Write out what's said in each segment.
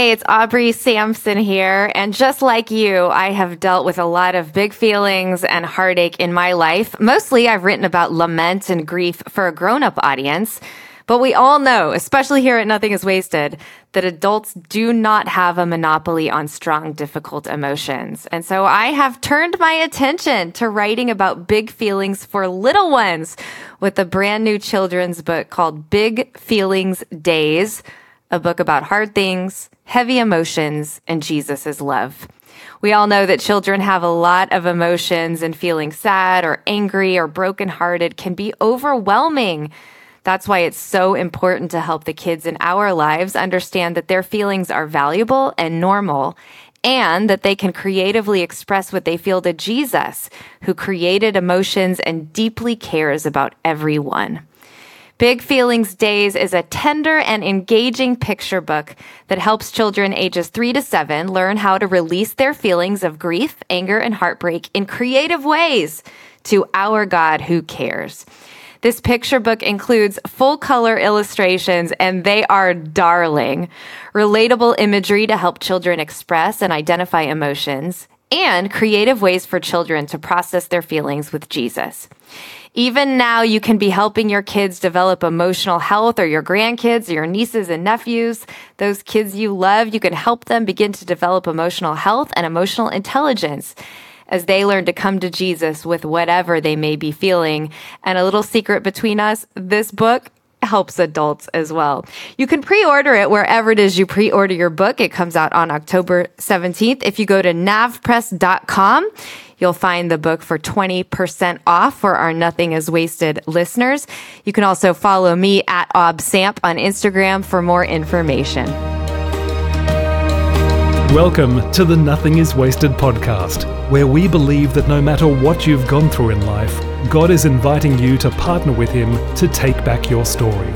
Hey, it's Aubrey Sampson here. And just like you, I have dealt with a lot of big feelings and heartache in my life. Mostly, I've written about lament and grief for a grown up audience. But we all know, especially here at Nothing is Wasted, that adults do not have a monopoly on strong, difficult emotions. And so I have turned my attention to writing about big feelings for little ones with a brand new children's book called Big Feelings Days, a book about hard things, heavy emotions, and Jesus' love. We all know that children have a lot of emotions and feeling sad or angry or brokenhearted can be overwhelming. That's why it's so important to help the kids in our lives understand that their feelings are valuable and normal and that they can creatively express what they feel to Jesus, who created emotions and deeply cares about everyone. Big Feelings Days is a tender and engaging picture book that helps children ages three to seven learn how to release their feelings of grief, anger, and heartbreak in creative ways to our God who cares. This picture book includes full color illustrations and they are darling. Relatable imagery to help children express and identify emotions and creative ways for children to process their feelings with Jesus. Even now, you can be helping your kids develop emotional health or your grandkids or your nieces and nephews, those kids you love. You can help them begin to develop emotional health and emotional intelligence as they learn to come to Jesus with whatever they may be feeling. And a little secret between us this book helps adults as well. You can pre-order it wherever it is you pre-order your book. It comes out on October 17th. If you go to navpress.com, you'll find the book for 20% off for our Nothing is Wasted listeners. You can also follow me at obsamp on Instagram for more information. Welcome to the Nothing is Wasted podcast, where we believe that no matter what you've gone through in life, God is inviting you to partner with Him to take back your story.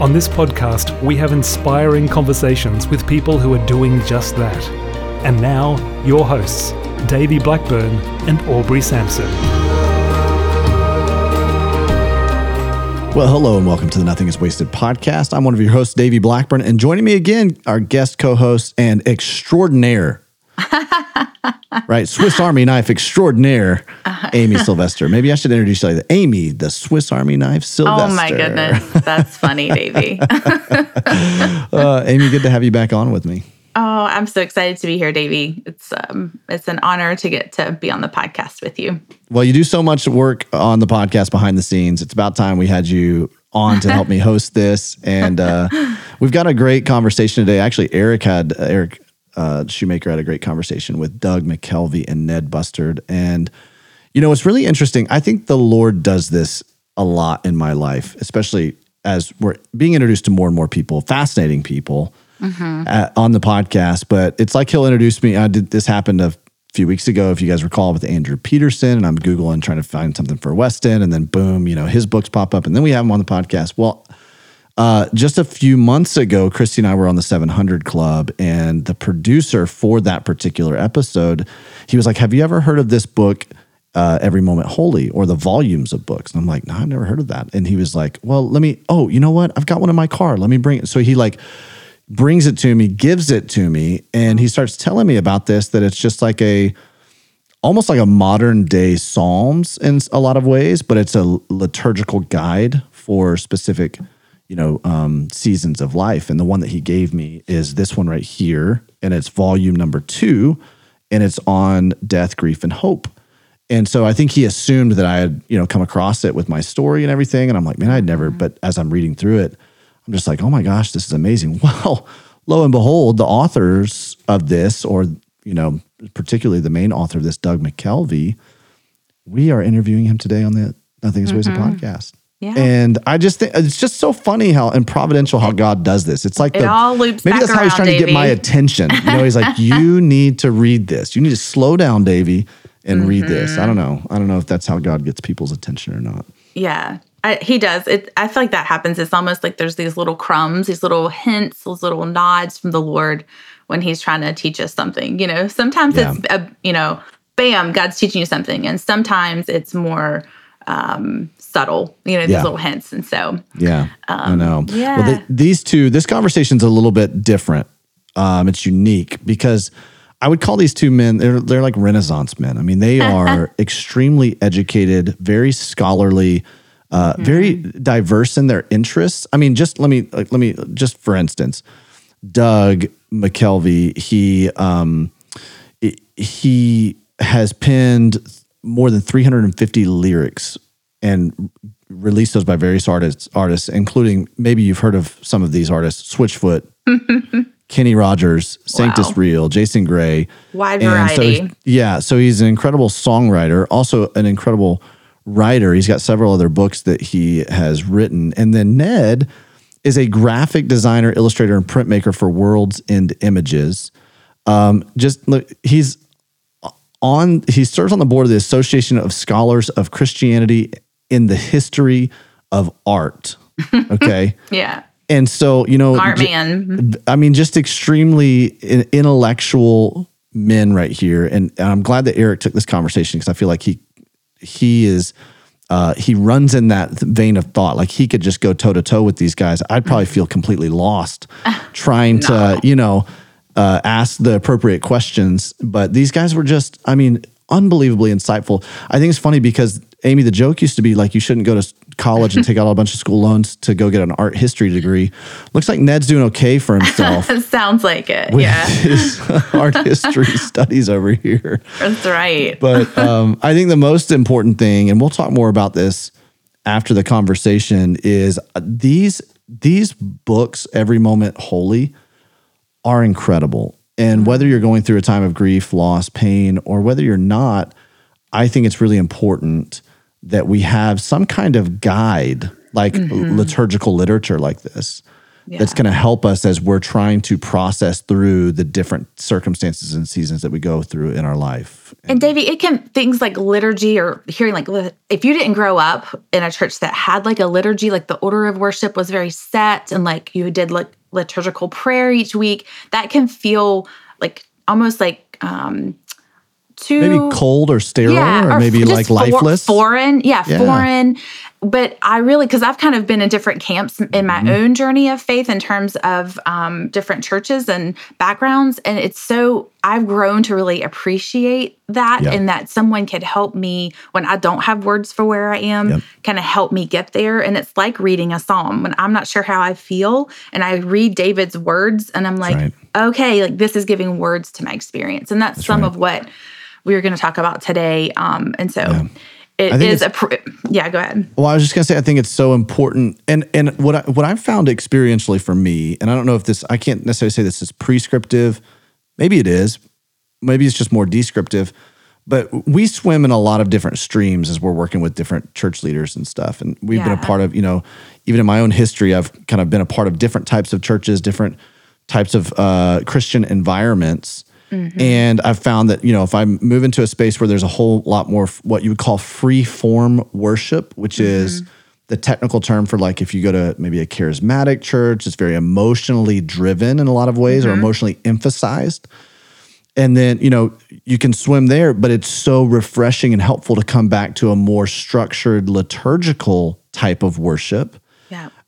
On this podcast, we have inspiring conversations with people who are doing just that. And now, your hosts, Davey Blackburn and Aubrey Sampson. Well, hello and welcome to the Nothing is Wasted podcast. I'm one of your hosts, Davey Blackburn, and joining me again, our guest co-host and extraordinaire, right, Swiss Army knife extraordinaire, uh-huh. Amy Sylvester. Maybe I should introduce you like that. Amy, the Swiss Army knife Sylvester. Oh my goodness, that's funny, Davey. uh, Amy, good to have you back on with me. Oh, I'm so excited to be here, Davey. It's um, it's an honor to get to be on the podcast with you. Well, you do so much work on the podcast behind the scenes. It's about time we had you on to help me host this, and uh, we've got a great conversation today. Actually, Eric had uh, Eric uh, Schumacher had a great conversation with Doug McKelvey and Ned Bustard, and you know it's really interesting. I think the Lord does this a lot in my life, especially as we're being introduced to more and more people, fascinating people mm-hmm. on the podcast. But it's like he'll introduce me. I did this happened a few weeks ago, if you guys recall, with Andrew Peterson, and I'm googling trying to find something for Weston, and then boom, you know, his books pop up, and then we have him on the podcast. Well. Uh, just a few months ago, Christy and I were on the 700 Club, and the producer for that particular episode, he was like, "Have you ever heard of this book, uh, Every Moment Holy, or the volumes of books?" And I'm like, "No, I've never heard of that." And he was like, "Well, let me. Oh, you know what? I've got one in my car. Let me bring it." So he like brings it to me, gives it to me, and he starts telling me about this that it's just like a almost like a modern day Psalms in a lot of ways, but it's a liturgical guide for specific, you know, um, seasons of life. And the one that he gave me is this one right here, and it's volume number two, and it's on death, grief, and hope. And so I think he assumed that I had, you know, come across it with my story and everything. And I'm like, man, I'd never, mm-hmm. but as I'm reading through it, I'm just like, oh my gosh, this is amazing. Well, lo and behold, the authors of this, or you know, particularly the main author of this, Doug McKelvey, we are interviewing him today on the Nothing Is mm-hmm. Wasted podcast. Yeah. And I just think it's just so funny how and providential how God does this. It's like it the, all loops maybe that's how he's trying Davey. to get my attention. You know, he's like, you need to read this. You need to slow down, Davey, and mm-hmm. read this. I don't know. I don't know if that's how God gets people's attention or not. Yeah. I, he does. It, I feel like that happens. It's almost like there's these little crumbs, these little hints, those little nods from the Lord when He's trying to teach us something. You know, sometimes yeah. it's a, you know, bam, God's teaching you something, and sometimes it's more um, subtle. You know, these yeah. little hints, and so yeah, um, I know. Yeah, well, the, these two, this conversation's a little bit different Um, it's unique because I would call these two men, they're, they're like Renaissance men. I mean, they are extremely educated, very scholarly, uh, mm-hmm. very diverse in their interests. I mean, just let me, like, let me, just for instance, Doug McKelvey, he, um, he has penned more than 350 lyrics and released those by various artists, artists, including maybe you've heard of some of these artists: Switchfoot, Kenny Rogers, Sanctus wow. Real, Jason Gray. Wide variety. So, yeah, so he's an incredible songwriter, also an incredible writer. He's got several other books that he has written, and then Ned is a graphic designer, illustrator, and printmaker for World's End Images. Um, just look, he's on. He serves on the board of the Association of Scholars of Christianity in the history of art. Okay. yeah. And so, you know, art man. I mean, just extremely intellectual men right here. And, and I'm glad that Eric took this conversation because I feel like he he is uh, he runs in that vein of thought. Like he could just go toe to toe with these guys. I'd probably feel completely lost trying no. to, you know, uh, ask the appropriate questions. But these guys were just, I mean, unbelievably insightful. I think it's funny because Amy, the joke used to be like you shouldn't go to college and take out a bunch of school loans to go get an art history degree. Looks like Ned's doing okay for himself. Sounds like it. yeah. His art history studies over here. That's right. But um, I think the most important thing, and we'll talk more about this after the conversation, is uh, these these books, Every Moment Holy, are incredible. And mm-hmm. whether you're going through a time of grief, loss, pain, or whether you're not, I think it's really important that we have some kind of guide, like mm-hmm. liturgical literature like this, yeah. that's going to help us as we're trying to process through the different circumstances and seasons that we go through in our life. And, and Davey, it can things like liturgy or hearing like if you didn't grow up in a church that had like a liturgy, like the order of worship was very set and like you did like liturgical prayer each week, that can feel like almost like um too maybe cold or sterile yeah, or, or maybe like lifeless? foreign yeah, yeah, foreign but i really because i've kind of been in different camps in my mm-hmm. own journey of faith in terms of um, different churches and backgrounds and it's so i've grown to really appreciate that yep. and that someone could help me when i don't have words for where i am yep. kind of help me get there and it's like reading a psalm when i'm not sure how i feel and i read david's words and i'm like right. okay like this is giving words to my experience and that's, that's some right. of what we were going to talk about today. Um, and so yeah. It is a pr- yeah. Go ahead. Well, I was just going to say I think it's so important, and and what I, what I've found experientially for me, and I don't know if this I can't necessarily say this is prescriptive. Maybe it is. Maybe it's just more descriptive. But we swim in a lot of different streams as we're working with different church leaders and stuff. And we've yeah. been a part of, you know, even in my own history, I've kind of been a part of different types of churches, different types of uh, Christian environments. Mm-hmm. And I've found that, you know, if I move into a space where there's a whole lot more what you would call free form worship, which mm-hmm. is the technical term for like if you go to maybe a charismatic church, it's very emotionally driven in a lot of ways mm-hmm. or emotionally emphasized. And then, you know, you can swim there, but it's so refreshing and helpful to come back to a more structured liturgical type of worship.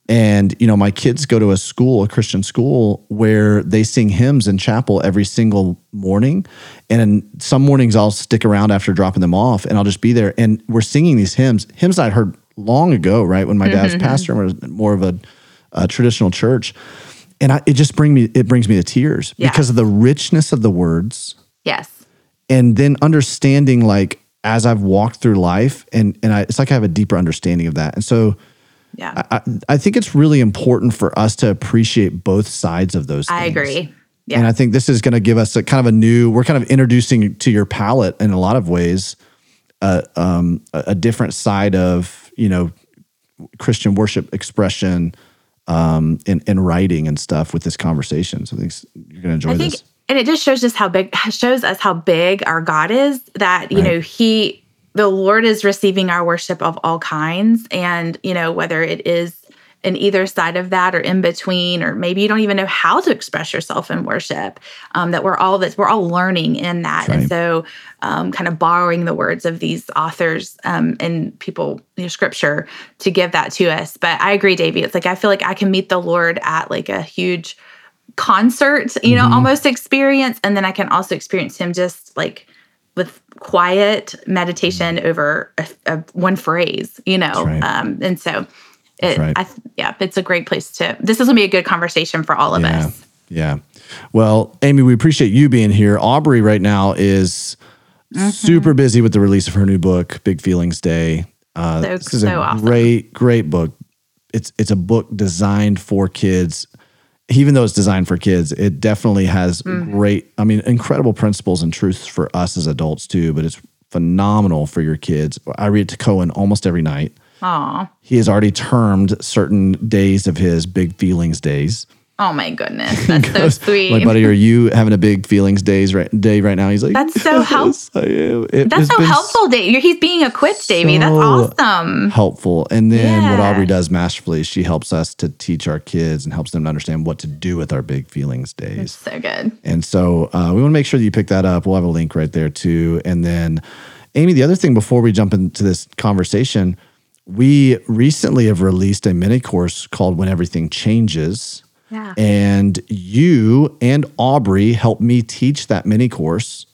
And, you know, my kids go to a school, a Christian school, where they sing hymns in chapel every single morning. And some mornings I'll stick around after dropping them off and I'll just be there. And we're singing these hymns, hymns I'd heard long ago, right? When my dad was mm-hmm. pastor and was more of a, a traditional church. And I, it just bring me, it brings me to tears yeah. because of the richness of the words. Yes. And then understanding like as I've walked through life and, and I, it's like I have a deeper understanding of that. And so, yeah. I, I, think it's really important for us to appreciate both sides of those things. I agree. Yeah. And I think this is going to give us a kind of a new, we're kind of introducing to your palette in a lot of ways, uh, um, a, different side of, you know, Christian worship expression um, in, in writing and stuff with this conversation. So I think you're going to enjoy I think, this. And it just shows just how big, shows us how big our God is that, you right. know, he, the Lord is receiving our worship of all kinds. And, you know, whether it is in either side of that or in between, or maybe you don't even know how to express yourself in worship, um, that we're all that we're all learning in that. Right. And so um, kind of borrowing the words of these authors um, and people, you know, scripture to give that to us. But I agree, Davey. It's like I feel like I can meet the Lord at like a huge concert, you know, mm-hmm. almost experience. And then I can also experience him just like with quiet meditation mm-hmm. over a, a one phrase, you know. Right. Um, and so it, right. I, yeah, it's a great place to. This is gonna be a good conversation for all of yeah. us. Yeah. Well, Amy, we appreciate you being here. Aubrey right now is mm-hmm. super busy with the release of her new book, Big Feelings Day. Uh, so, this is so a awesome. great, great book. It's it's a book designed for kids. Even though it's designed for kids, it definitely has mm-hmm. great, I mean, incredible principles and truths for us as adults too. But it's phenomenal for your kids. I read it to Cohen almost every night. Aww. He has already termed certain days of his big feelings days. Oh my goodness, that's so sweet. My buddy, are you having a big feelings days right day right now? He's like, that's so helpful. That's so helpful, Dave. He's being equipped, Davey. So that's awesome. Helpful. And then yeah. what Aubrey does masterfully she helps us to teach our kids and helps them to understand what to do with our big feelings days. That's so good. And so uh, we want to make sure that you pick that up. We'll have a link right there too. And then, Amy, the other thing before we jump into this conversation we recently have released a mini course called When Everything Changes. Yeah. And you and Aubrey helped me teach that mini course.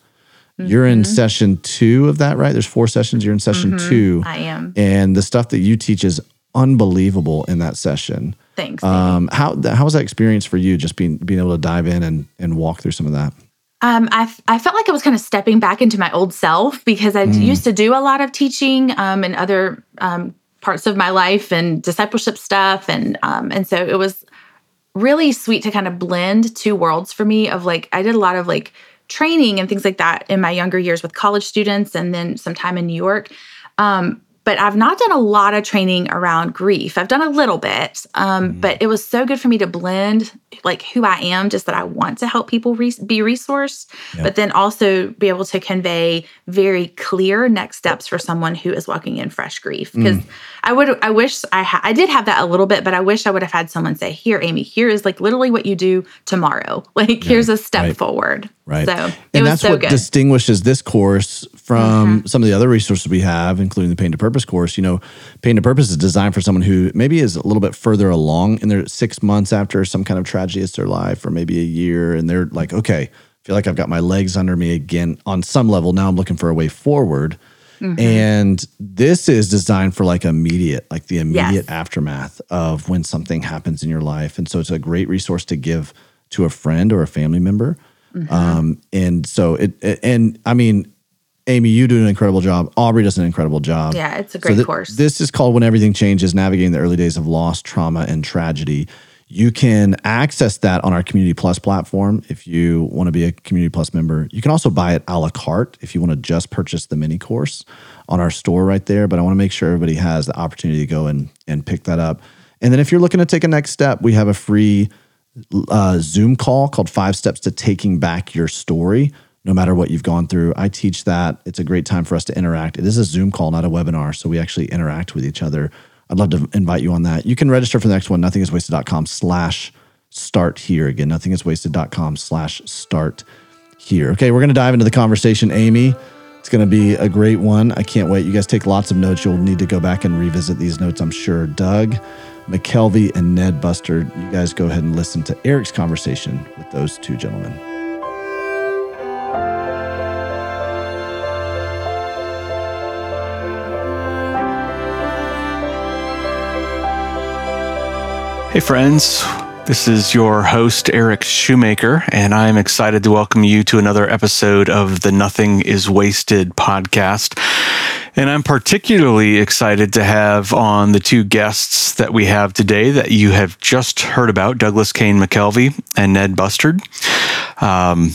Mm-hmm. You're in mm-hmm. session two of that, right? There's four sessions. You're in session mm-hmm. two. I am. And the stuff that you teach is unbelievable in that session. Thanks. Um, how how was that experience for you? Just being being able to dive in and and walk through some of that. Um, I, I felt like I was kind of stepping back into my old self because I mm. used to do a lot of teaching um, and other um, parts of my life and discipleship stuff and um, and so it was really sweet to kind of blend two worlds for me of like I did a lot of like training and things like that in my younger years with college students and then some time in New York. Um, but I've not done a lot of training around grief. I've done a little bit, um, mm-hmm. but it was so good for me to blend like who I am, just that I want to help people re- be resourced, yep. but then also be able to convey very clear next steps for someone who is walking in fresh grief. Because mm. I would, I wish I ha- I did have that a little bit, but I wish I would have had someone say, "Here, Amy, here is like literally what you do tomorrow. Like yeah, here's a step right. forward." Right. So and that's so what good. distinguishes this course from mm-hmm. some of the other resources we have, including the Pain to Purpose course. You know, Pain to Purpose is designed for someone who maybe is a little bit further along in their six months after some kind of tragedy hits their life, or maybe a year, and they're like, okay, I feel like I've got my legs under me again on some level. Now I'm looking for a way forward. Mm-hmm. And this is designed for like immediate, like the immediate yes. aftermath of when something happens in your life. And so it's a great resource to give to a friend or a family member Mm-hmm. Um, and so it, it, and I mean, Amy, you do an incredible job. Aubrey does an incredible job. Yeah, it's a great so th- course. This is called When Everything Changes Navigating the Early Days of Loss, Trauma, and Tragedy. You can access that on our Community Plus platform if you want to be a Community Plus member. You can also buy it a la carte if you want to just purchase the mini course on our store right there. But I want to make sure everybody has the opportunity to go and, and pick that up. And then if you're looking to take a next step, we have a free uh, Zoom call called Five Steps to Taking Back Your Story, no matter what you've gone through. I teach that. It's a great time for us to interact. It is a Zoom call, not a webinar. So we actually interact with each other. I'd love to invite you on that. You can register for the next one, nothingiswasted.com slash start here. Again, nothingiswasted.com slash start here. Okay, we're going to dive into the conversation, Amy. It's going to be a great one. I can't wait. You guys take lots of notes. You'll need to go back and revisit these notes, I'm sure. Doug, McKelvey and Ned Bustard, You guys go ahead and listen to Eric's conversation with those two gentlemen. Hey, friends. This is your host, Eric Schumacher, and I'm excited to welcome you to another episode of the Nothing is Wasted podcast. And I'm particularly excited to have on the two guests that we have today that you have just heard about Douglas Kane McKelvey and Ned Bustard. Um,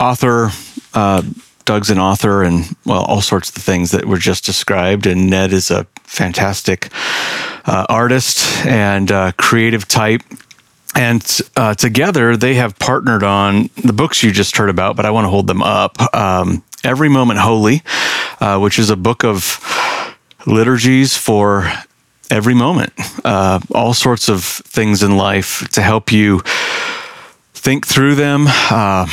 author, uh, Doug's an author and, well, all sorts of things that were just described. And Ned is a fantastic uh, artist and uh, creative type. And uh, together, they have partnered on the books you just heard about, but I want to hold them up. Um, Every Moment Holy, uh, which is a book of liturgies for every moment, uh, all sorts of things in life to help you think through them, uh,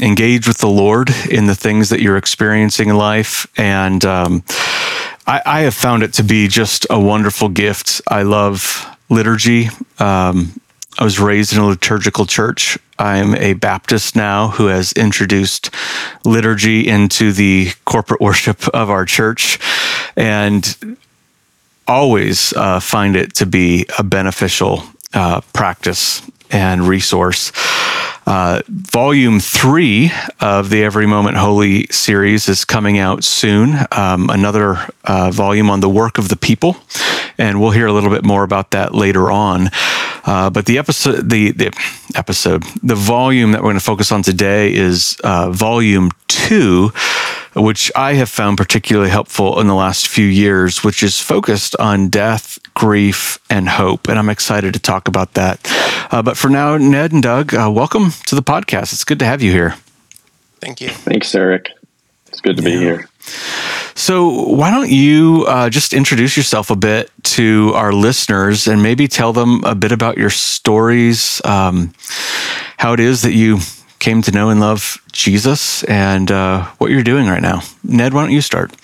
engage with the Lord in the things that you're experiencing in life. And um, I, I, have found it to be just a wonderful gift. I love liturgy. Um, I was raised in a liturgical church. I'm a Baptist now who has introduced liturgy into the corporate worship of our church and always uh, find it to be a beneficial uh, practice and resource. Uh, volume three of the Every Moment Holy series is coming out soon. Um, another uh, volume on the work of the people, and we'll hear a little bit more about that later on. Uh, but the episode, the, the episode, the volume that we're going to focus on today is uh, volume two which I have found particularly helpful in the last few years, which is focused on death, grief, and hope. And I'm excited to talk about that. Uh, but for now, Ned and Doug, uh, welcome to the podcast. It's good to have you here. Thank you. Thanks, Eric. It's good to yeah. be here. So, why don't you uh, just introduce yourself a bit to our listeners and maybe tell them a bit about your stories, um, how it is that you came to know and love Jesus and uh, what you're doing right now. Ned, why don't you start?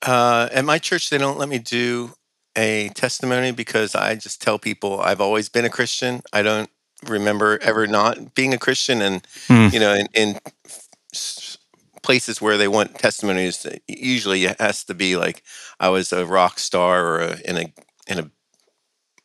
Uh, at my church, they don't let me do a testimony because I just tell people I've always been a Christian. I don't remember ever not being a Christian, and mm. you know, in, in, places where they want testimonies, usually it has to be like I was a rock star or a, in a in a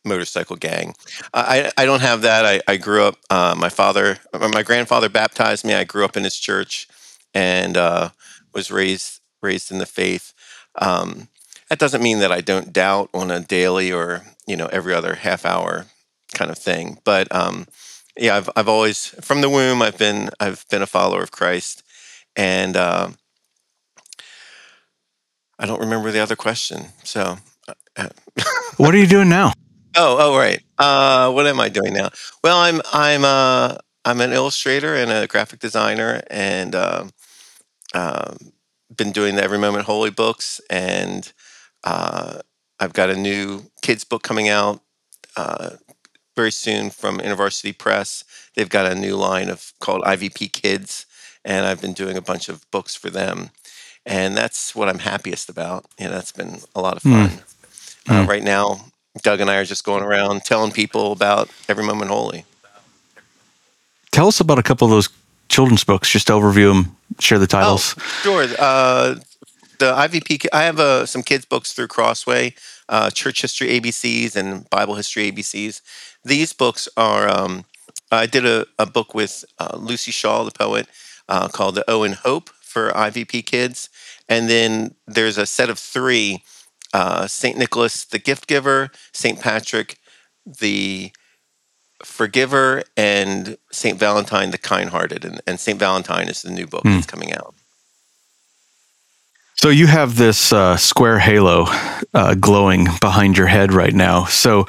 motorcycle gang. I, I don't have that. I, I grew up, uh, my father, my grandfather baptized me. I grew up in his church and uh, was raised raised in the faith. Um, that doesn't mean that I don't doubt on a daily or you know every other half hour kind of thing. But um, yeah, I've I've always from the womb I've been I've been a follower of Christ, and uh, I don't remember the other question. So, uh, what are you doing now? Oh, oh, right. Uh, what am I doing now? Well, I'm I'm uh, I'm an illustrator and a graphic designer, and uh, um, been doing the Every Moment Holy books, and uh, I've got a new kids book coming out uh, very soon from InterVarsity Press. They've got a new line of called IVP Kids, and I've been doing a bunch of books for them, and that's what I'm happiest about. Yeah, that's been a lot of hmm. fun. Mm. Mm. right now, Doug and I are just going around telling people about Every Moment Holy. Tell us about a couple of those children's books. Just overview them, share the titles. Oh, sure. Uh, the IVP. I have uh, some kids books through Crossway, uh, Church History ABCs and Bible History ABCs. These books are. Um, I did a, a book with uh, Luci Shaw, the poet, uh, called "The O in Hope" for IVP kids, and then there's a set of three uh, St. Nicholas the gift giver, St. Patrick the forgiver, and St. Valentine the kind hearted. And, and St. Valentine is the new book mm. that's coming out. So you have this uh, square halo uh, glowing behind your head right now. So,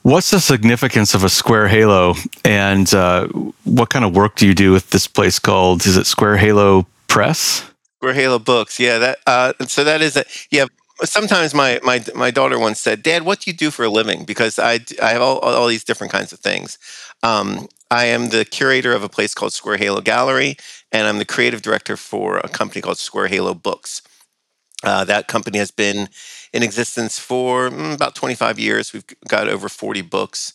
what's the significance of a square halo, and uh, what kind of work do you do with this place called? Is it Square Halo Press? Square Halo Books, yeah. That uh, so that is a yeah sometimes my, my my daughter once said, "Dad, what do you do for a living?" Because I I have all, all these different kinds of things. Um, I am the curator of a place called Square Halo Gallery, and I'm the creative director for a company called Square Halo Books. Uh, that company has been in existence for mm, about 25 years. We've got over 40 books,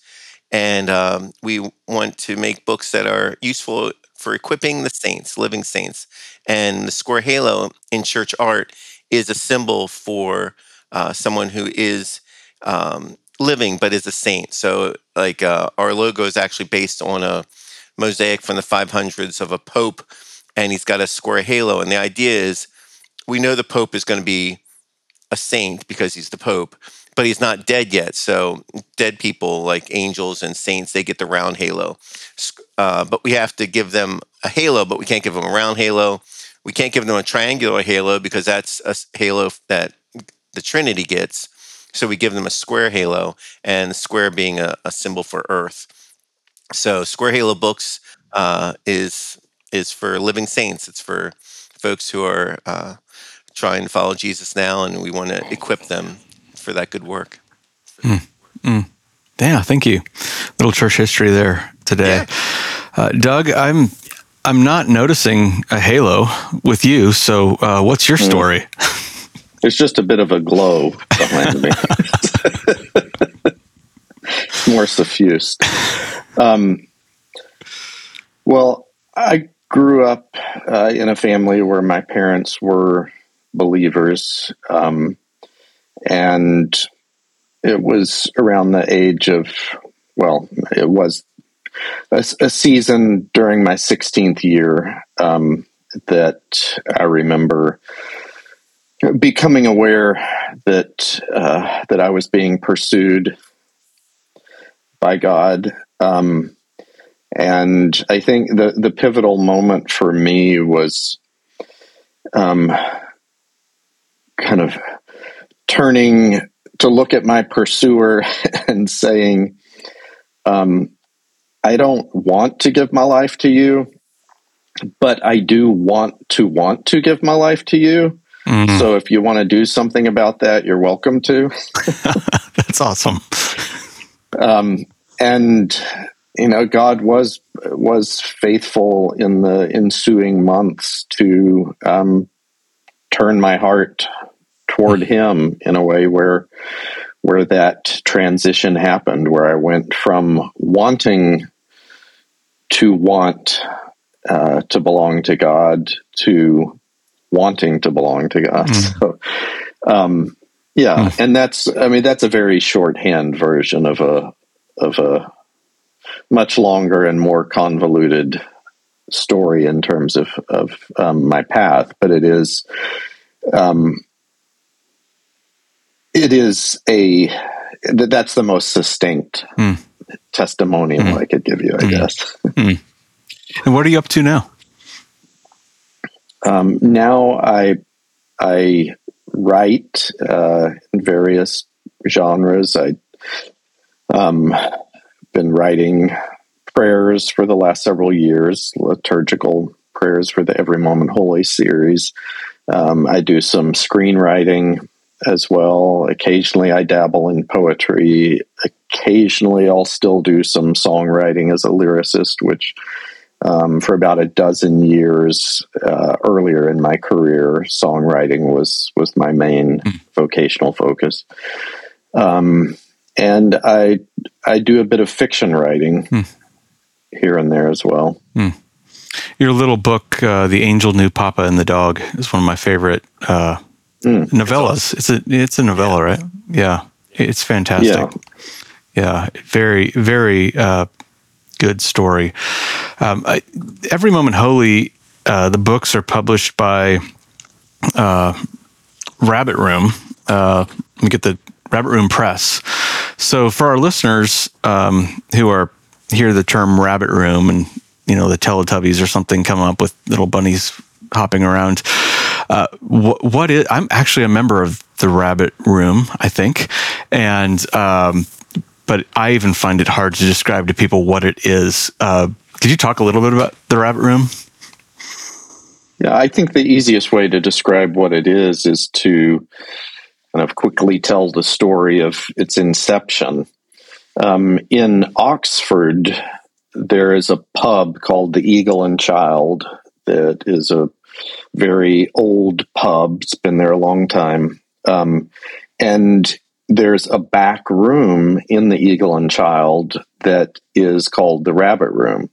and um, we want to make books that are useful for equipping the saints, living saints. And the Square Halo in church art is a symbol for uh, someone who is um, living but is a saint. So, like uh, our logo is actually based on a mosaic from the 500s of a pope, and he's got a square halo. And the idea is we know the pope is going to be a saint because he's the pope, but he's not dead yet. So, dead people like angels and saints, they get the round halo. Uh, but we have to give them a halo, but we can't give them a round halo we can't give them a triangular halo because that's a halo that the Trinity gets. So we give them a square halo, and the square being a, a symbol for Earth. So Square Halo Books uh, is is for living saints. It's for folks who are uh, trying to follow Jesus now, and we want to equip them for that good work. Mm, mm. Yeah, thank you. Little church history there today. Yeah. Uh, Doug, I'm I'm not noticing a halo with you. So, uh, what's your hmm. story? There's just a bit of a glow behind me. more suffused. Um, well, I grew up uh, in a family where my parents were believers, um, and it was around the age of, well, it was a, a season during my 16th year um, that I remember becoming aware that uh, that I was being pursued by God. Um, and I think the the pivotal moment for me was um, kind of turning to look at my pursuer and saying, um, I don't want to give my life to you, but I do want to want to give my life to you. Mm. So if you want to do something about that, you're welcome to. That's awesome. Um, and you know, God was was faithful in the ensuing months to um, turn my heart toward Him in a way where where that transition happened, where I went from wanting to want uh, to belong to God to wanting to belong to God. Mm. So, um, yeah, mm. and that's I mean that's a very shorthand version of a of a much longer and more convoluted story in terms of of um, my path, but it is um, it is a that's the most succinct mm. testimonial mm. I could give you, I mm. guess. Hmm. and what are you up to now? Um, now I I write uh, in various genres. I um, been writing prayers for the last several years, liturgical prayers for the Every Moment Holy series. Um, I do some screenwriting as well. Occasionally, I dabble in poetry. Occasionally, I'll still do some songwriting as a lyricist, which um, for about a dozen years uh, earlier in my career, songwriting was was my main mm. vocational focus. Um, and I I do a bit of fiction writing mm. here and there as well. Mm. Your little book, uh, "The Angel Knew Papa and the Dog," is one of my favorite uh, mm. novellas. It's a it's a novella, right? Yeah, it's fantastic. Yeah, yeah very very uh, good story. Um, I, Every Moment Holy. Uh, the books are published by uh, Rabbit Room. Uh, let me get the Rabbit Room Press. So for our listeners um, who are hear the term Rabbit Room and you know the Teletubbies or something come up with little bunnies hopping around. Uh, wh- what is? I'm actually a member of the Rabbit Room, I think, and um, but I even find it hard to describe to people what it is. Uh, could you talk a little bit about the Rabbit Room? Yeah, I think the easiest way to describe what it is is to kind of quickly tell the story of its inception. Um, in Oxford, there is a pub called the Eagle and Child that is a very old pub. It's been there a long time. Um, and there's a back room in the Eagle and Child that is called the Rabbit Room.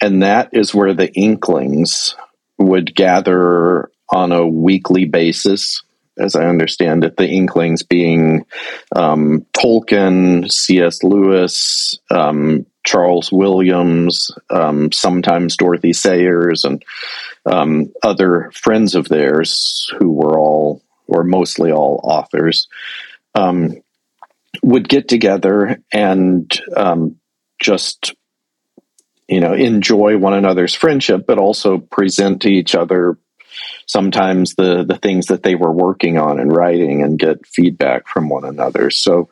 And that is where the Inklings would gather on a weekly basis as I understand it, the Inklings being um, Tolkien, C.S. Lewis, um, Charles Williams, um, sometimes Dorothy Sayers, and um, other friends of theirs who were all, or mostly all, authors, um, would get together and um, just you know enjoy one another's friendship but also present to each other sometimes the the things that they were working on and writing and get feedback from one another. So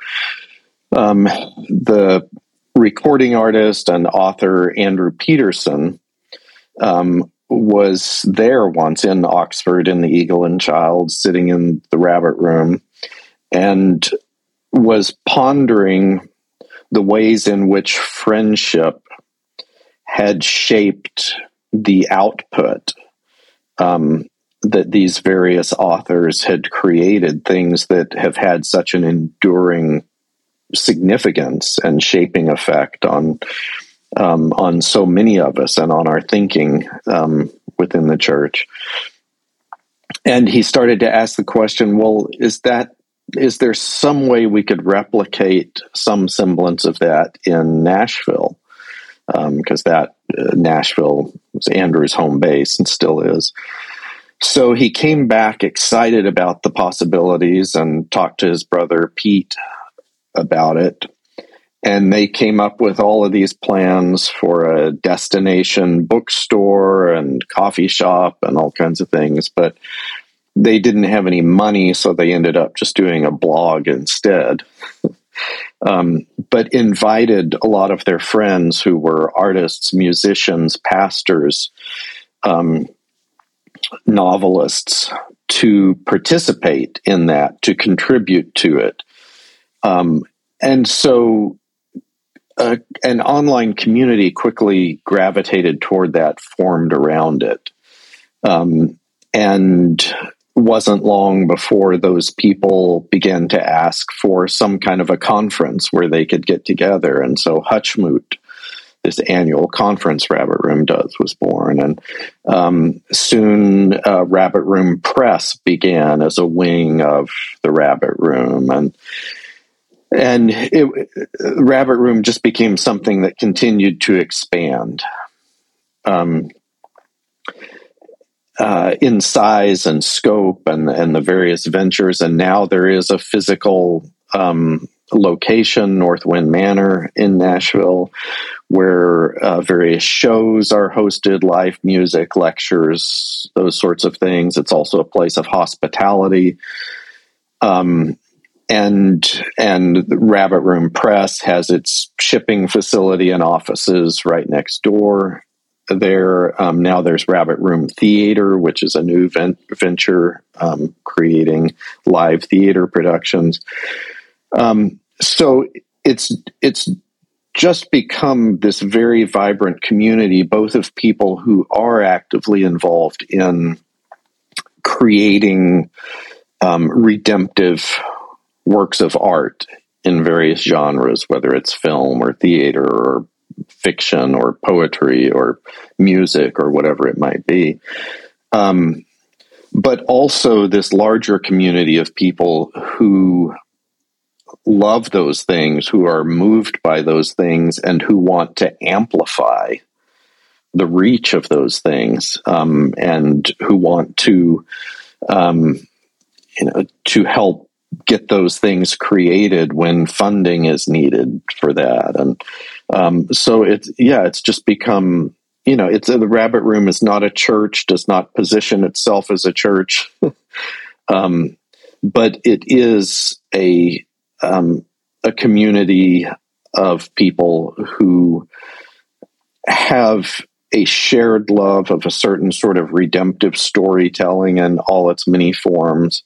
um, the recording artist and author Andrew Peterson um, was there once in Oxford in the Eagle and Child, sitting in the rabbit room, and was pondering the ways in which friendship had shaped the output um, that these various authors had created things that have had such an enduring significance and shaping effect on um, on so many of us and on our thinking um, within the church. And he started to ask the question, well, is that is there some way we could replicate some semblance of that in Nashville? Because um, that uh, Nashville was Andrew's home base and still is. So he came back excited about the possibilities and talked to his brother Pete about it. And they came up with all of these plans for a destination bookstore and coffee shop and all kinds of things. But they didn't have any money, so they ended up just doing a blog instead. um, but invited a lot of their friends who were artists, musicians, pastors, um, novelists to participate in that, to contribute to it. Um, and so an online community quickly gravitated toward that, formed around it. Um, and wasn't long before those people began to ask for some kind of a conference where they could get together. And so Hutchmoot, this annual conference Rabbit Room does, was born. And um, soon uh, Rabbit Room Press began as a wing of the Rabbit Room. And and it, Rabbit Room just became something that continued to expand. Um, uh, in size and scope and, and the various ventures. And now there is a physical um, location, Northwind Manor in Nashville, where uh, various shows are hosted, live music, lectures, those sorts of things. It's also a place of hospitality. Um, and and Rabbit Room Press has its shipping facility and offices right next door there. Um, now there's Rabbit Room Theater, which is a new vent- venture um, creating live theater productions. Um, so it's it's just become this very vibrant community, both of people who are actively involved in creating um, redemptive works of art in various genres, whether it's film or theater or fiction or poetry or music or whatever it might be. Um, but also this larger community of people who love those things, who are moved by those things, and who want to amplify the reach of those things, um, and who want to, um, you know, to help get those things created when funding is needed for that. And um, so it's, yeah, it's just become, you know, it's the rabbit room is not a church, does not position itself as a church. um, but it is a, um, a community of people who have a shared love of a certain sort of redemptive storytelling in all its many forms.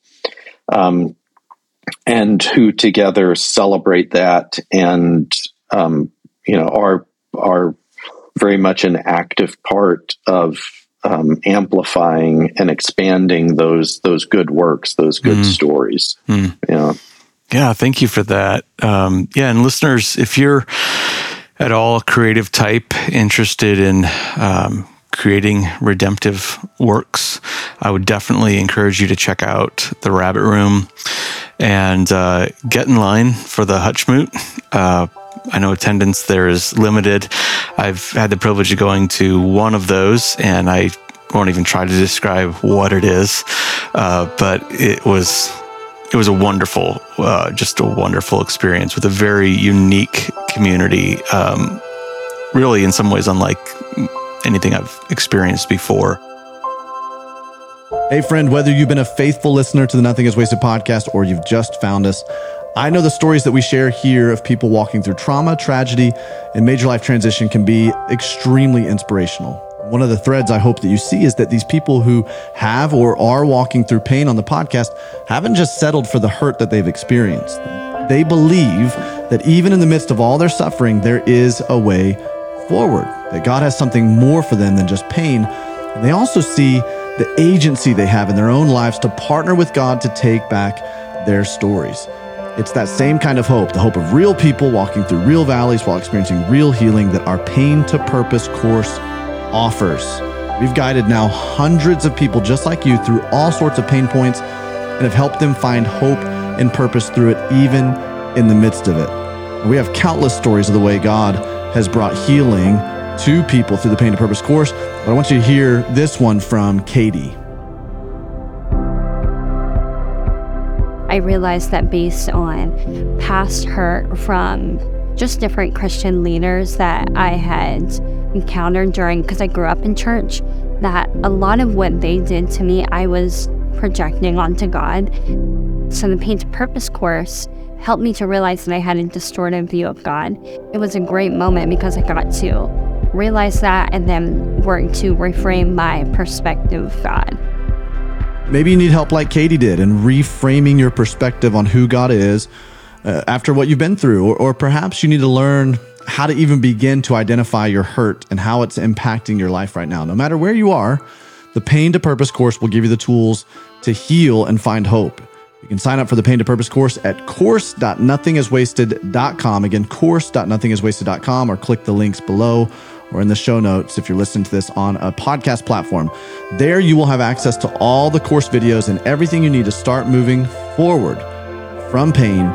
Um, and who together celebrate that and um, you know are are very much an active part of um, amplifying and expanding those those good works, those good mm. stories. Mm. Yeah, yeah. Thank you for that. Um, yeah, and listeners, if you're at all creative type interested in um, creating redemptive works, I would definitely encourage you to check out the Rabbit Room and uh, get in line for the Hutchmoot. Uh, I know attendance there is limited. I've had the privilege of going to one of those, and I won't even try to describe what it is, uh, but it was it was a wonderful, uh, just a wonderful experience with a very unique community. Um, really, in some ways, unlike anything I've experienced before. Hey, friend, whether you've been a faithful listener to the Nothing is Wasted podcast or you've just found us, I know the stories that we share here of people walking through trauma, tragedy, and major life transition can be extremely inspirational. One of the threads I hope that you see is that these people who have or are walking through pain on the podcast haven't just settled for the hurt that they've experienced. They believe that even in the midst of all their suffering, there is a way forward, that God has something more for them than just pain. And they also see the agency they have in their own lives to partner with God to take back their stories. It's that same kind of hope, the hope of real people walking through real valleys while experiencing real healing that our Pain to Purpose course offers. We've guided now hundreds of people just like you through all sorts of pain points and have helped them find hope and purpose through it, even in the midst of it. We have countless stories of the way God has brought healing to people through the Pain to Purpose course, but I want you to hear this one from Katie. I realized that based on past hurt from just different Christian leaders that I had encountered during, because I grew up in church, that a lot of what they did to me, I was projecting onto God. So the Pain to Purpose course helped me to realize that I had a distorted view of God. It was a great moment because I got to realize that and then work to reframe my perspective of God. Maybe you need help like Katie did in reframing your perspective on who God is uh, after what you've been through, or, or perhaps you need to learn how to even begin to identify your hurt and how it's impacting your life right now. No matter where you are, the Pain to Purpose course will give you the tools to heal and find hope. You can sign up for the Pain to Purpose course at course.nothingiswasted.com. Again, course.nothingiswasted.com or click the links below or in the show notes if you're listening to this on a podcast platform. There you will have access to all the course videos and everything you need to start moving forward from pain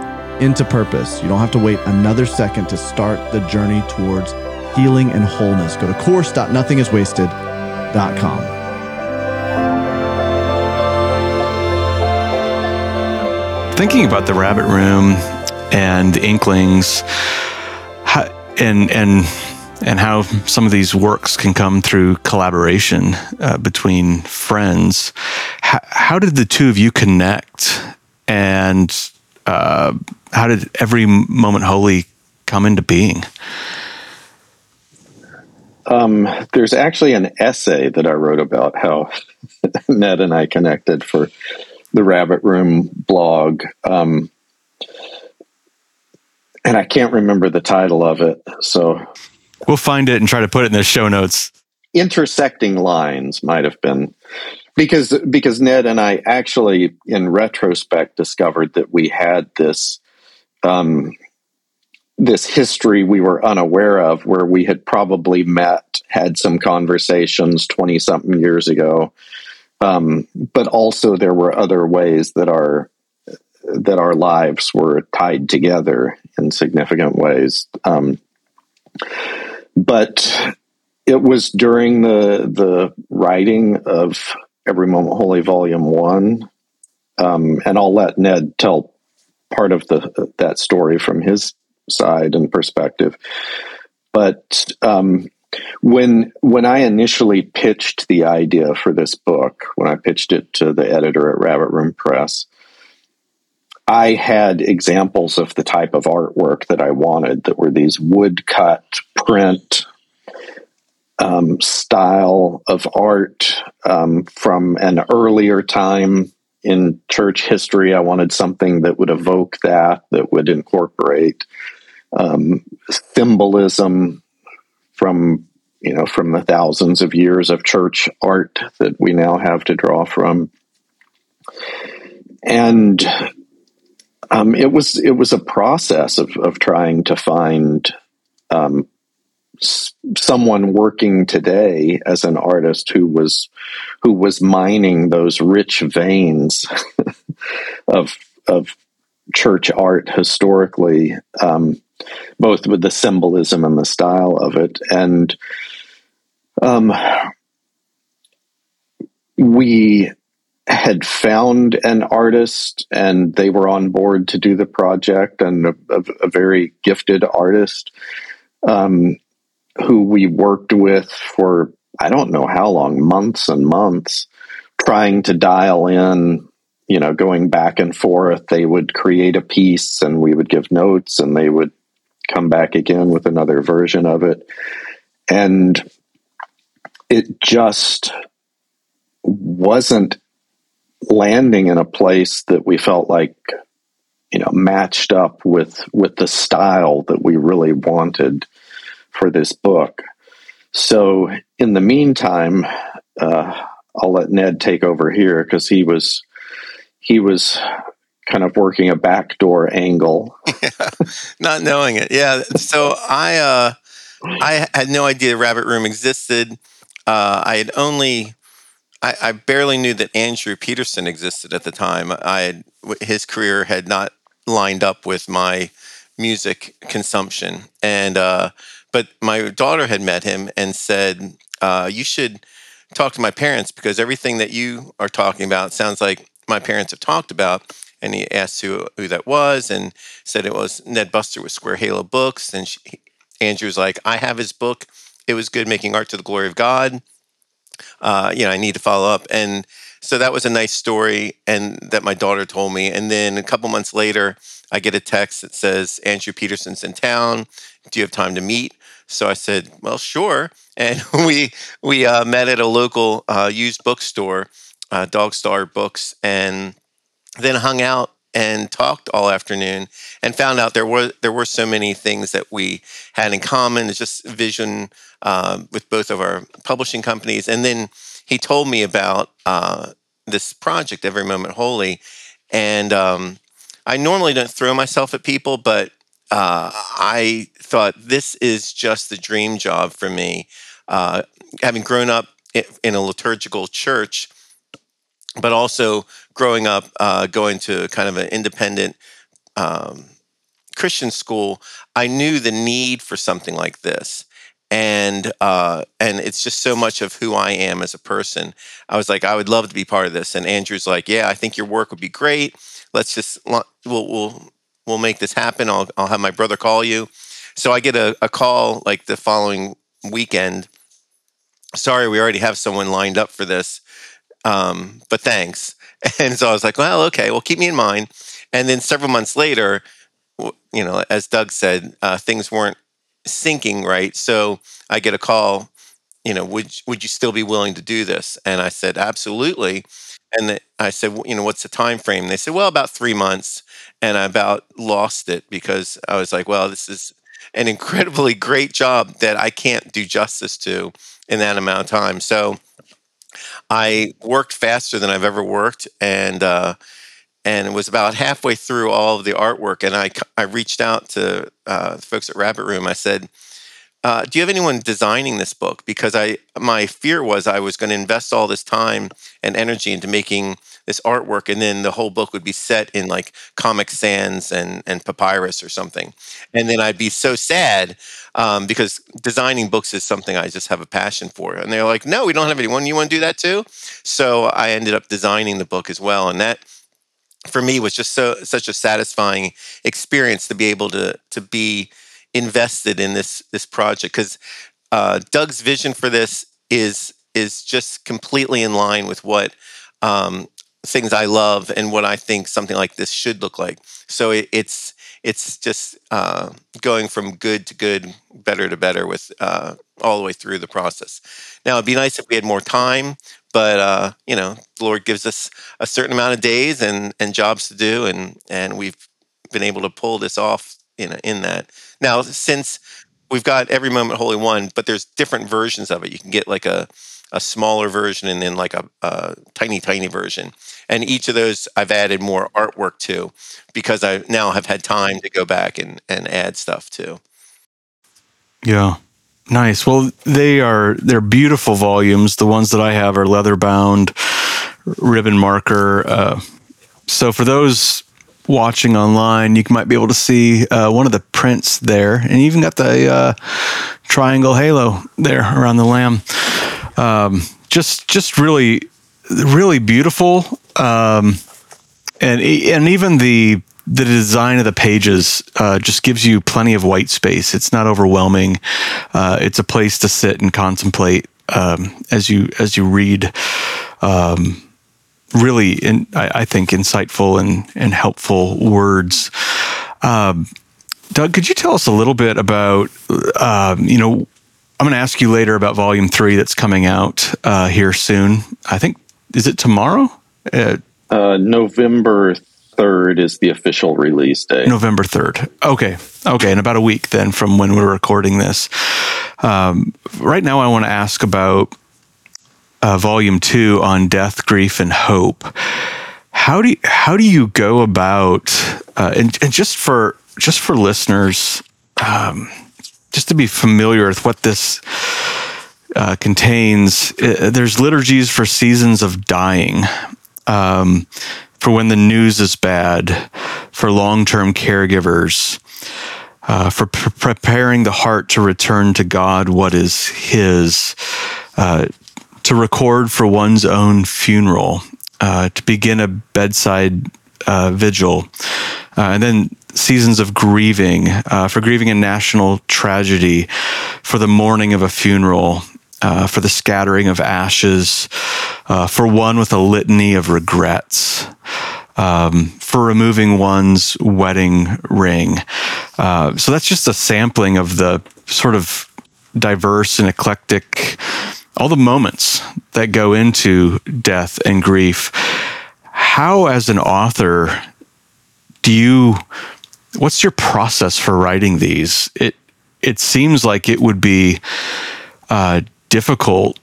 into purpose. You don't have to wait another second to start the journey towards healing and wholeness. Go to course.nothingiswasted.com. Thinking about the rabbit room and the inklings and and and how some of these works can come through collaboration uh, between friends. H- how did the two of you connect, and uh, how did every moment holy come into being? Um, there's actually an essay that I wrote about how Ned and I connected for the Rabbit Room blog. Um, and I can't remember the title of it. So We'll find it and try to put it in the show notes. Intersecting lines might have been because because Ned and I actually, in retrospect, discovered that we had this um, this history we were unaware of, where we had probably met, had some conversations twenty something years ago, um, but also there were other ways that our that our lives were tied together in significant ways. Um, but it was during the the writing of Every Moment Holy Volume One, um, and I'll let Ned tell part of the that story from his side and perspective. But um, when when I initially pitched the idea for this book, when I pitched it to the editor at Rabbit Room Press, I had examples of the type of artwork that I wanted that were these woodcut print um, style of art um, from an earlier time in church history. I wanted something that would evoke that, that would incorporate um, symbolism from you know from the thousands of years of church art that we now have to draw from, and um, it was it was a process of of trying to find um, s- someone working today as an artist who was who was mining those rich veins of of church art historically, um, both with the symbolism and the style of it, and um, we had found an artist and they were on board to do the project and a, a, a very gifted artist um, who we worked with for I don't know how long, months and months, trying to dial in, you know, going back and forth. They would create a piece and we would give notes and they would come back again with another version of it. And it just wasn't landing in a place that we felt like you know matched up with with the style that we really wanted for this book so in the meantime uh, i'll let ned take over here because he was he was kind of working a backdoor angle. yeah, not knowing it. Yeah. So I uh, I had no idea Rabbit Room existed. Uh, I had only I, I, barely knew that Andrew Peterson existed at the time. I had, his career had not lined up with my music consumption, and uh, but my daughter had met him and said, uh, "You should talk to my parents because everything that you are talking about sounds like my parents have talked about." And he asked who who that was, and said it was Ned Bustard with Square Halo Books. And she, Andrew was like, "I have his book. It was good, making art to the glory of God." Uh, you know, I need to follow up. And so that was a nice story, and that my daughter told me. And then a couple months later, I get a text that says Andrew Peterson's in town. Do you have time to meet? So I said, well, sure. And we we uh, met at a local uh, used bookstore, uh, Dogstar Books, and then hung out and talked all afternoon and found out there were there were so many things that we had in common. It's just vision uh, with both of our publishing companies, and then he told me about uh, this project, Every Moment Holy, and um, I normally don't throw myself at people, but uh, I thought this is just the dream job for me. Uh, having grown up in a liturgical church, but also growing up uh, going to kind of an independent um, Christian school, I knew the need for something like this. And uh, and it's just so much of who I am as a person. I was like, I would love to be part of this. And Andrew's like, Yeah, I think your work would be great. Let's just we'll we'll we'll make this happen. I'll I'll have my brother call you. So I get a, a call like the following weekend. Sorry, we already have someone lined up for this, um, but thanks. And so I was like, well, okay, well, keep me in mind. And then several months later, you know, as Doug said, uh, things weren't syncing right. So I get a call, you know, would would you still be willing to do this? And I said, absolutely. And the, I said, you know, what's the time frame? They said, well, about three months. And I about lost it because I was like, well, this is an incredibly great job that I can't do justice to in that amount of time. So I worked faster than I've ever worked, and uh, and it was about halfway through all of the artwork, and I I reached out to uh, folks at Rabbit Room. I said, uh, "Do you have anyone designing this book?" Because I my fear was I was going to invest all this time and energy into making this artwork, and then the whole book would be set in like Comic Sans and and papyrus or something, and then I'd be so sad um, because designing books is something I just have a passion for. And they're like, "No, we don't have anyone. You want to do that too?" So I ended up designing the book as well, and that for me was just so such a satisfying experience to be able to to be invested in this this project because uh, Doug's vision for this is is just completely in line with what um, things I love and what I think something like this should look like. So it, it's it's just uh, going from good to good, better to better with uh, all the way through the process. Now it'd be nice if we had more time, but uh, you know, the Lord gives us a certain amount of days and and jobs to do, and and we've been able to pull this off in in that. Now since we've got every moment holy one, but there's different versions of it. You can get like a a smaller version and then like a, a, tiny, tiny version. And each of those I've added more artwork to because I now have had time to go back and, and add stuff to. Yeah. Nice. Well, they are they're beautiful volumes. The ones that I have are leather bound, ribbon marker. Uh, so for those watching online, you might be able to see uh, one of the prints there, and you even got the uh, triangle halo there around the lamb um, just just really really beautiful um, and and even the the design of the pages uh, just gives you plenty of white space. It's not overwhelming. Uh, it's a place to sit and contemplate um, as you as you read. Um, really, in, I, I, think insightful and and helpful words. Um, Doug, could you tell us a little bit about um, you know I'm going to ask you later about volume three that's coming out uh, here soon. I think, is it tomorrow? Uh, uh, November 3rd is the official release day. November 3rd. Okay. Okay. In about a week then from when we're recording this. Um, right now, I want to ask about uh, volume two on death, grief, and hope. how do you, how do you go about uh, and, and just for just for listeners um, just to be familiar with what this uh, contains uh, there's liturgies for seasons of dying um, for when the news is bad for long-term caregivers uh, for pre- preparing the heart to return to god what is his uh, to record for one's own funeral uh, to begin a bedside uh, vigil, uh, and then seasons of grieving uh, for grieving a national tragedy, for the mourning of a funeral, uh, for the scattering of ashes, uh, for one with a litany of regrets. Um, for removing one's wedding ring. so that's just a sampling of the sort of diverse and eclectic all the moments that go into death and grief. How, as an author, do you? What's your process for writing these? It it seems like it would be uh, difficult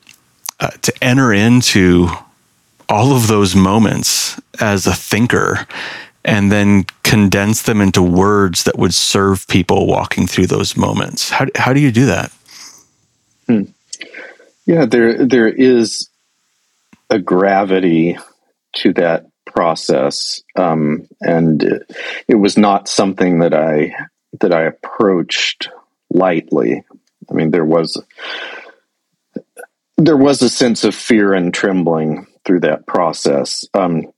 uh, to enter into all of those moments as a thinker and then condense them into words that would serve people walking through those moments. How, how do you do that? Hmm. Yeah, there there is a gravity to that process, um, and it, it was not something that I that I approached lightly. I mean, there was there was a sense of fear and trembling through that process. Um,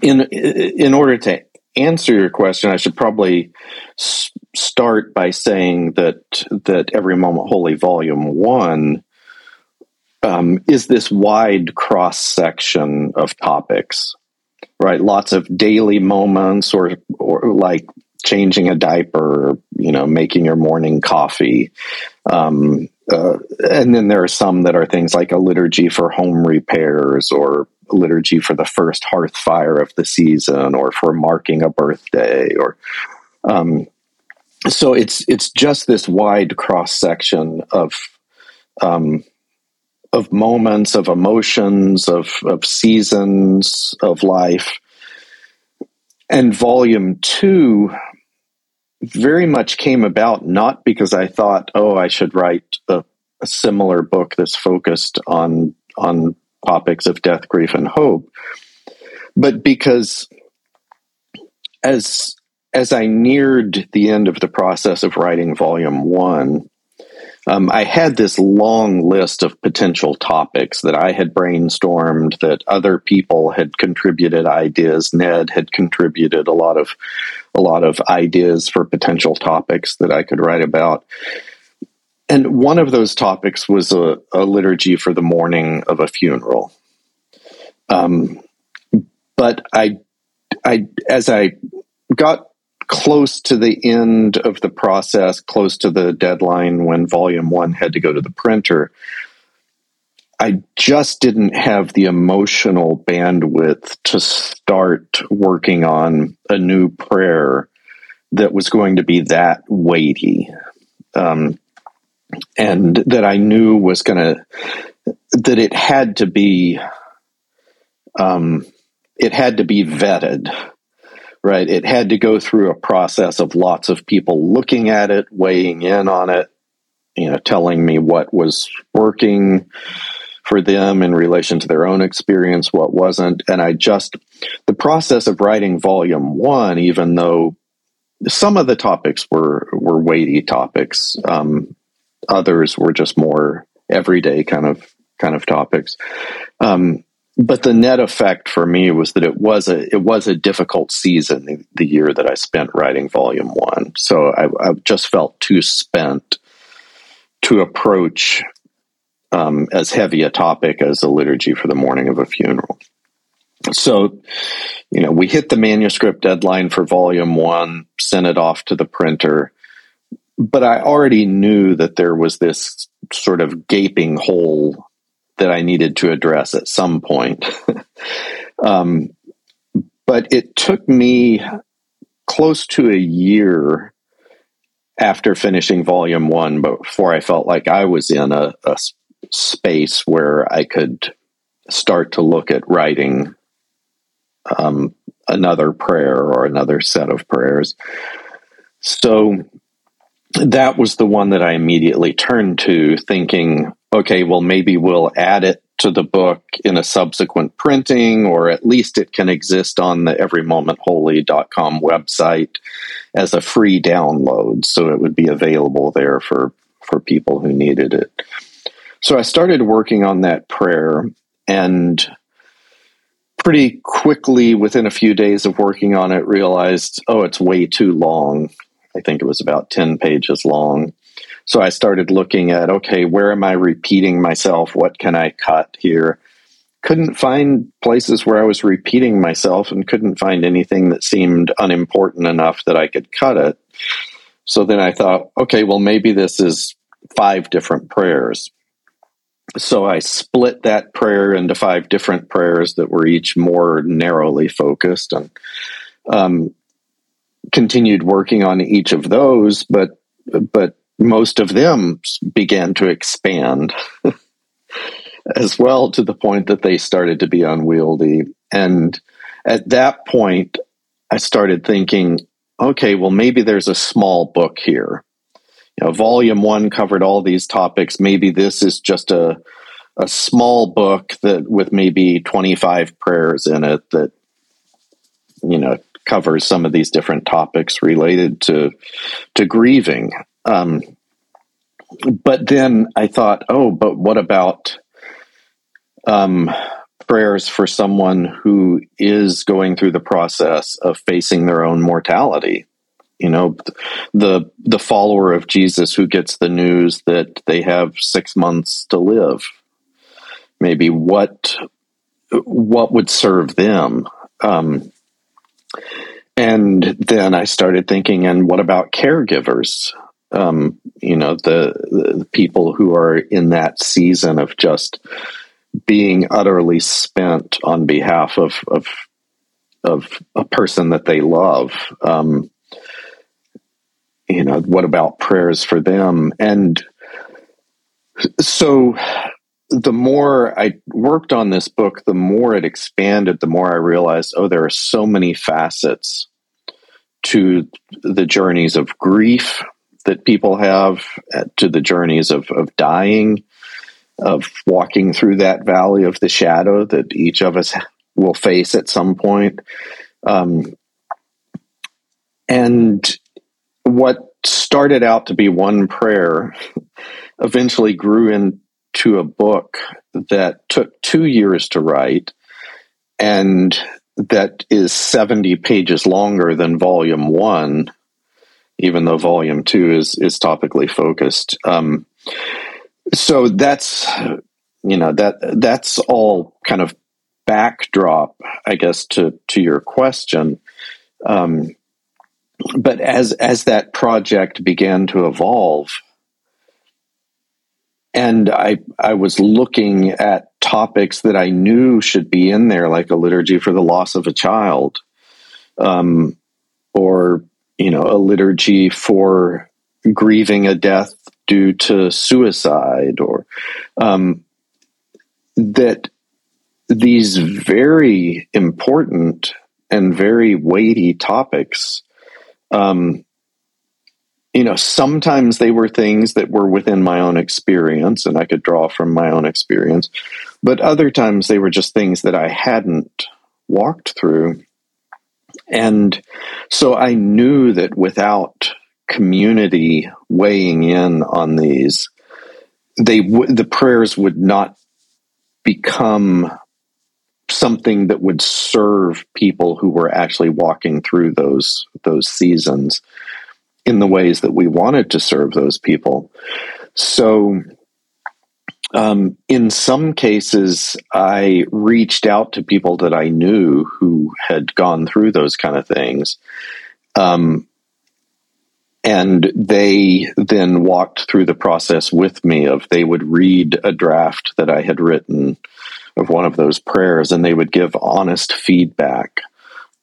in in order to answer your question, I should probably s- start by saying that that every moment holy volume one um, is this wide cross section of topics, right? Lots of daily moments, or or like changing a diaper, you know, making your morning coffee. Um, uh, and then there are some that are things like a liturgy for home repairs or liturgy for the first hearth fire of the season or for marking a birthday or um, so it's it's just this wide cross section of um, of moments, of emotions, of, of seasons of life. And volume two very much came about not because I thought, oh, I should write a, a similar book that's focused on on topics of death, grief, and hope, but because as as I neared the end of the process of writing volume one, um, I had this long list of potential topics that I had brainstormed, that other people had contributed ideas. Ned had contributed a lot of a lot of ideas for potential topics that I could write about. And one of those topics was a, a liturgy for the morning of a funeral. Um, but I, I, as I got close to the end of the process, close to the deadline when volume one had to go to the printer, I just didn't have the emotional bandwidth to start working on a new prayer that was going to be that weighty. Um, and that I knew was going to, that it had to be, um, it had to be vetted right? It had to go through a process of lots of people looking at it, weighing in on it, you know, telling me what was working for them in relation to their own experience, what wasn't. And I just, the process of writing volume one, even though some of the topics were, were weighty topics, um, others were just more everyday kind of, kind of topics. Um, but the net effect for me was that it was a it was a difficult season the, the year that I spent writing volume one. So I, I just felt too spent to approach um, as heavy a topic as a liturgy for the morning of a funeral. So, you know, we hit the manuscript deadline for volume one, sent it off to the printer, but I already knew that there was this sort of gaping hole that I needed to address at some point. um, but it took me close to a year after finishing volume one before I felt like I was in a, a space where I could start to look at writing um, another prayer or another set of prayers. So that was the one that I immediately turned to, thinking, okay, well, maybe we'll add it to the book in a subsequent printing, or at least it can exist on the everymomentholy.com website as a free download. So it would be available there for, for people who needed it. So I started working on that prayer and pretty quickly, within a few days of working on it, realized, oh, it's way too long. I think it was about 10 pages long. So I started looking at, okay, where am I repeating myself? What can I cut here? Couldn't find places where I was repeating myself and couldn't find anything that seemed unimportant enough that I could cut it. So then I thought, okay, well, maybe this is five different prayers. So I split that prayer into five different prayers that were each more narrowly focused and um, continued working on each of those, but but most of them began to expand as well to the point that they started to be unwieldy. And at that point, I started thinking, okay, well, maybe there's a small book here. You know, volume one covered all these topics. Maybe this is just a a small book that with maybe 25 prayers in it that you know covers some of these different topics related to to grieving um, but then I thought, oh, but what about um, prayers for someone who is going through the process of facing their own mortality? You know, the the follower of Jesus who gets the news that they have six months to live. Maybe what what would serve them? Um, and then I started thinking, and what about caregivers? Um, you know the, the people who are in that season of just being utterly spent on behalf of of of a person that they love. Um, you know, what about prayers for them? And so the more I worked on this book, the more it expanded, the more I realized, oh, there are so many facets to the journeys of grief that people have to the journeys of, of dying, of walking through that valley of the shadow that each of us will face at some point. Um, and what started out to be one prayer eventually grew into a book that took two years to write and that is 70 pages longer than volume one even though volume two is is topically focused. Um, so that's you know that that's all kind of backdrop, I guess, to to your question. Um, but as as that project began to evolve, and I I was looking at topics that I knew should be in there, like a liturgy for the loss of a child, um, or you know, a liturgy for grieving a death due to suicide or um, that these very important and very weighty topics um, you know sometimes they were things that were within my own experience and i could draw from my own experience but other times they were just things that i hadn't walked through and so I knew that without community weighing in on these, they w- the prayers would not become something that would serve people who were actually walking through those those seasons in the ways that we wanted to serve those people. So um, in some cases, I reached out to people that I knew who had gone through those kind of things. Um, and they then walked through the process with me of they would read a draft that I had written of one of those prayers and they would give honest feedback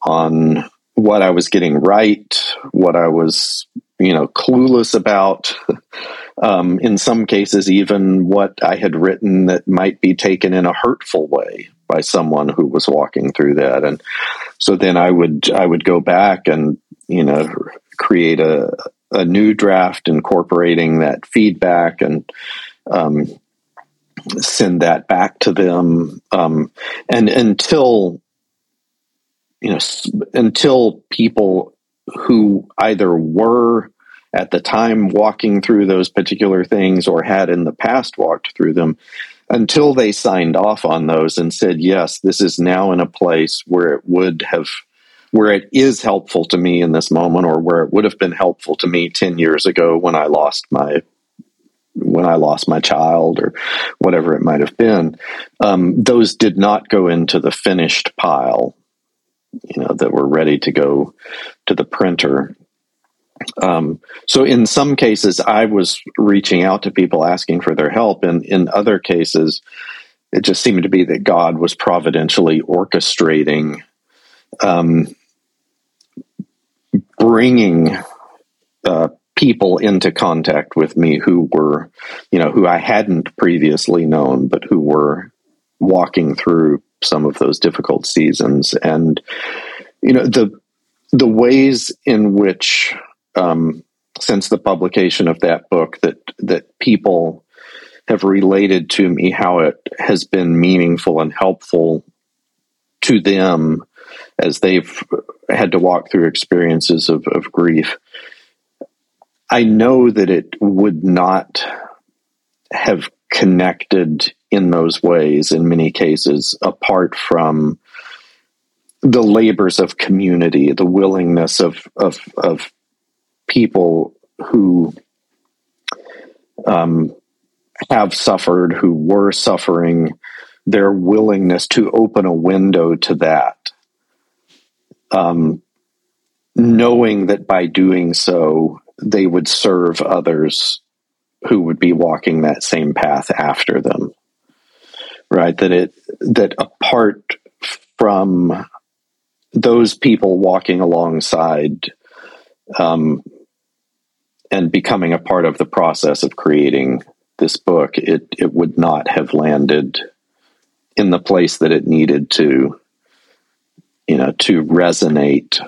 on what I was getting right, what I was, you know, clueless about. Um, in some cases, even what I had written that might be taken in a hurtful way by someone who was walking through that, and so then I would I would go back and you know create a a new draft incorporating that feedback and um, send that back to them. Um, and until you know, until people who either were at the time walking through those particular things or had in the past walked through them until they signed off on those and said yes this is now in a place where it would have where it is helpful to me in this moment or where it would have been helpful to me 10 years ago when I lost my when I lost my child or whatever it might have been, um, those did not go into the finished pile, you know, that were ready to go to the printer. Um, so in some cases, I was reaching out to people asking for their help, and in other cases, it just seemed to be that God was providentially orchestrating, um, bringing uh, people into contact with me who were, you know, who I hadn't previously known, but who were walking through some of those difficult seasons. And, you know, the, the ways in which, um, since the publication of that book that, that people have related to me how it has been meaningful and helpful to them as they've had to walk through experiences of, of grief. I know that it would not have connected in those ways in many cases apart from the labors of community, the willingness of of, of people who um, have suffered, who were suffering, their willingness to open a window to that, um, knowing that by doing so, they would serve others who would be walking that same path after them right? That it that apart from those people walking alongside um, and becoming a part of the process of creating this book it it would not have landed in the place that it needed to you know to resonate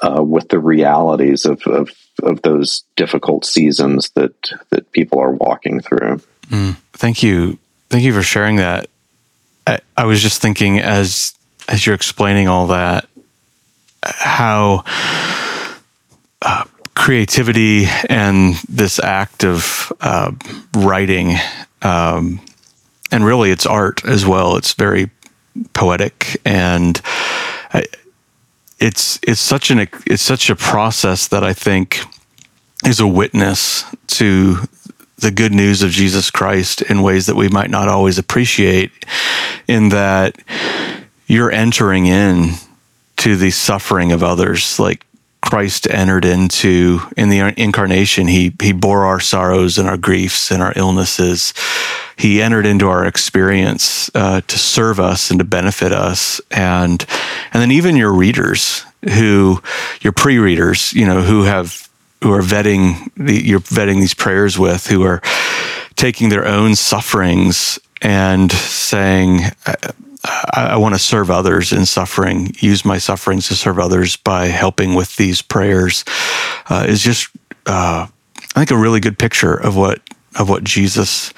uh, with the realities of, of, of those difficult seasons that that people are walking through. Mm, thank you, thank you for sharing that. I, I was just thinking as as you're explaining all that, how uh, creativity and this act of uh, writing, um, and really it's art as well. It's very poetic and. I, it's it's such an it's such a process that I think is a witness to the good news of Jesus Christ in ways that we might not always appreciate in that you're entering in to the suffering of others like Christ entered into in the incarnation. He he bore our sorrows and our griefs and our illnesses. He entered into our experience uh, to serve us and to benefit us, and and then even your readers who your pre-readers, you know, who have who are vetting the, you're vetting these prayers with, who are taking their own sufferings and saying, I, I want to serve others in suffering, use my sufferings to serve others by helping with these prayers, uh, is just, uh, I think, a really good picture of what of what Jesus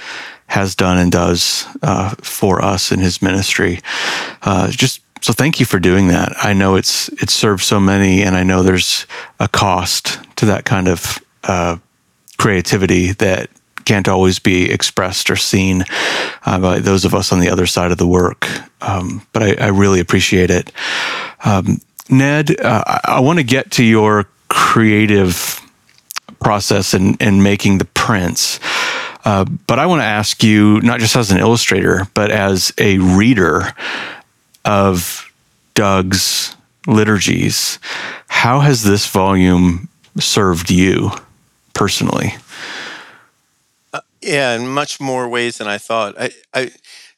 has done and does uh, for us in His ministry. Uh, just so, thank you for doing that. I know it's it serves so many, and I know there's a cost to that kind of uh, creativity that can't always be expressed or seen uh, by those of us on the other side of the work. Um, but I, I, really appreciate it. Um, Ned, uh, I, I want to get to your creative process in, in making the prints. Uh, but I want to ask you, not just as an illustrator, but as a reader of Doug's liturgies, how has this volume served you personally? Yeah, in much more ways than I thought. I, I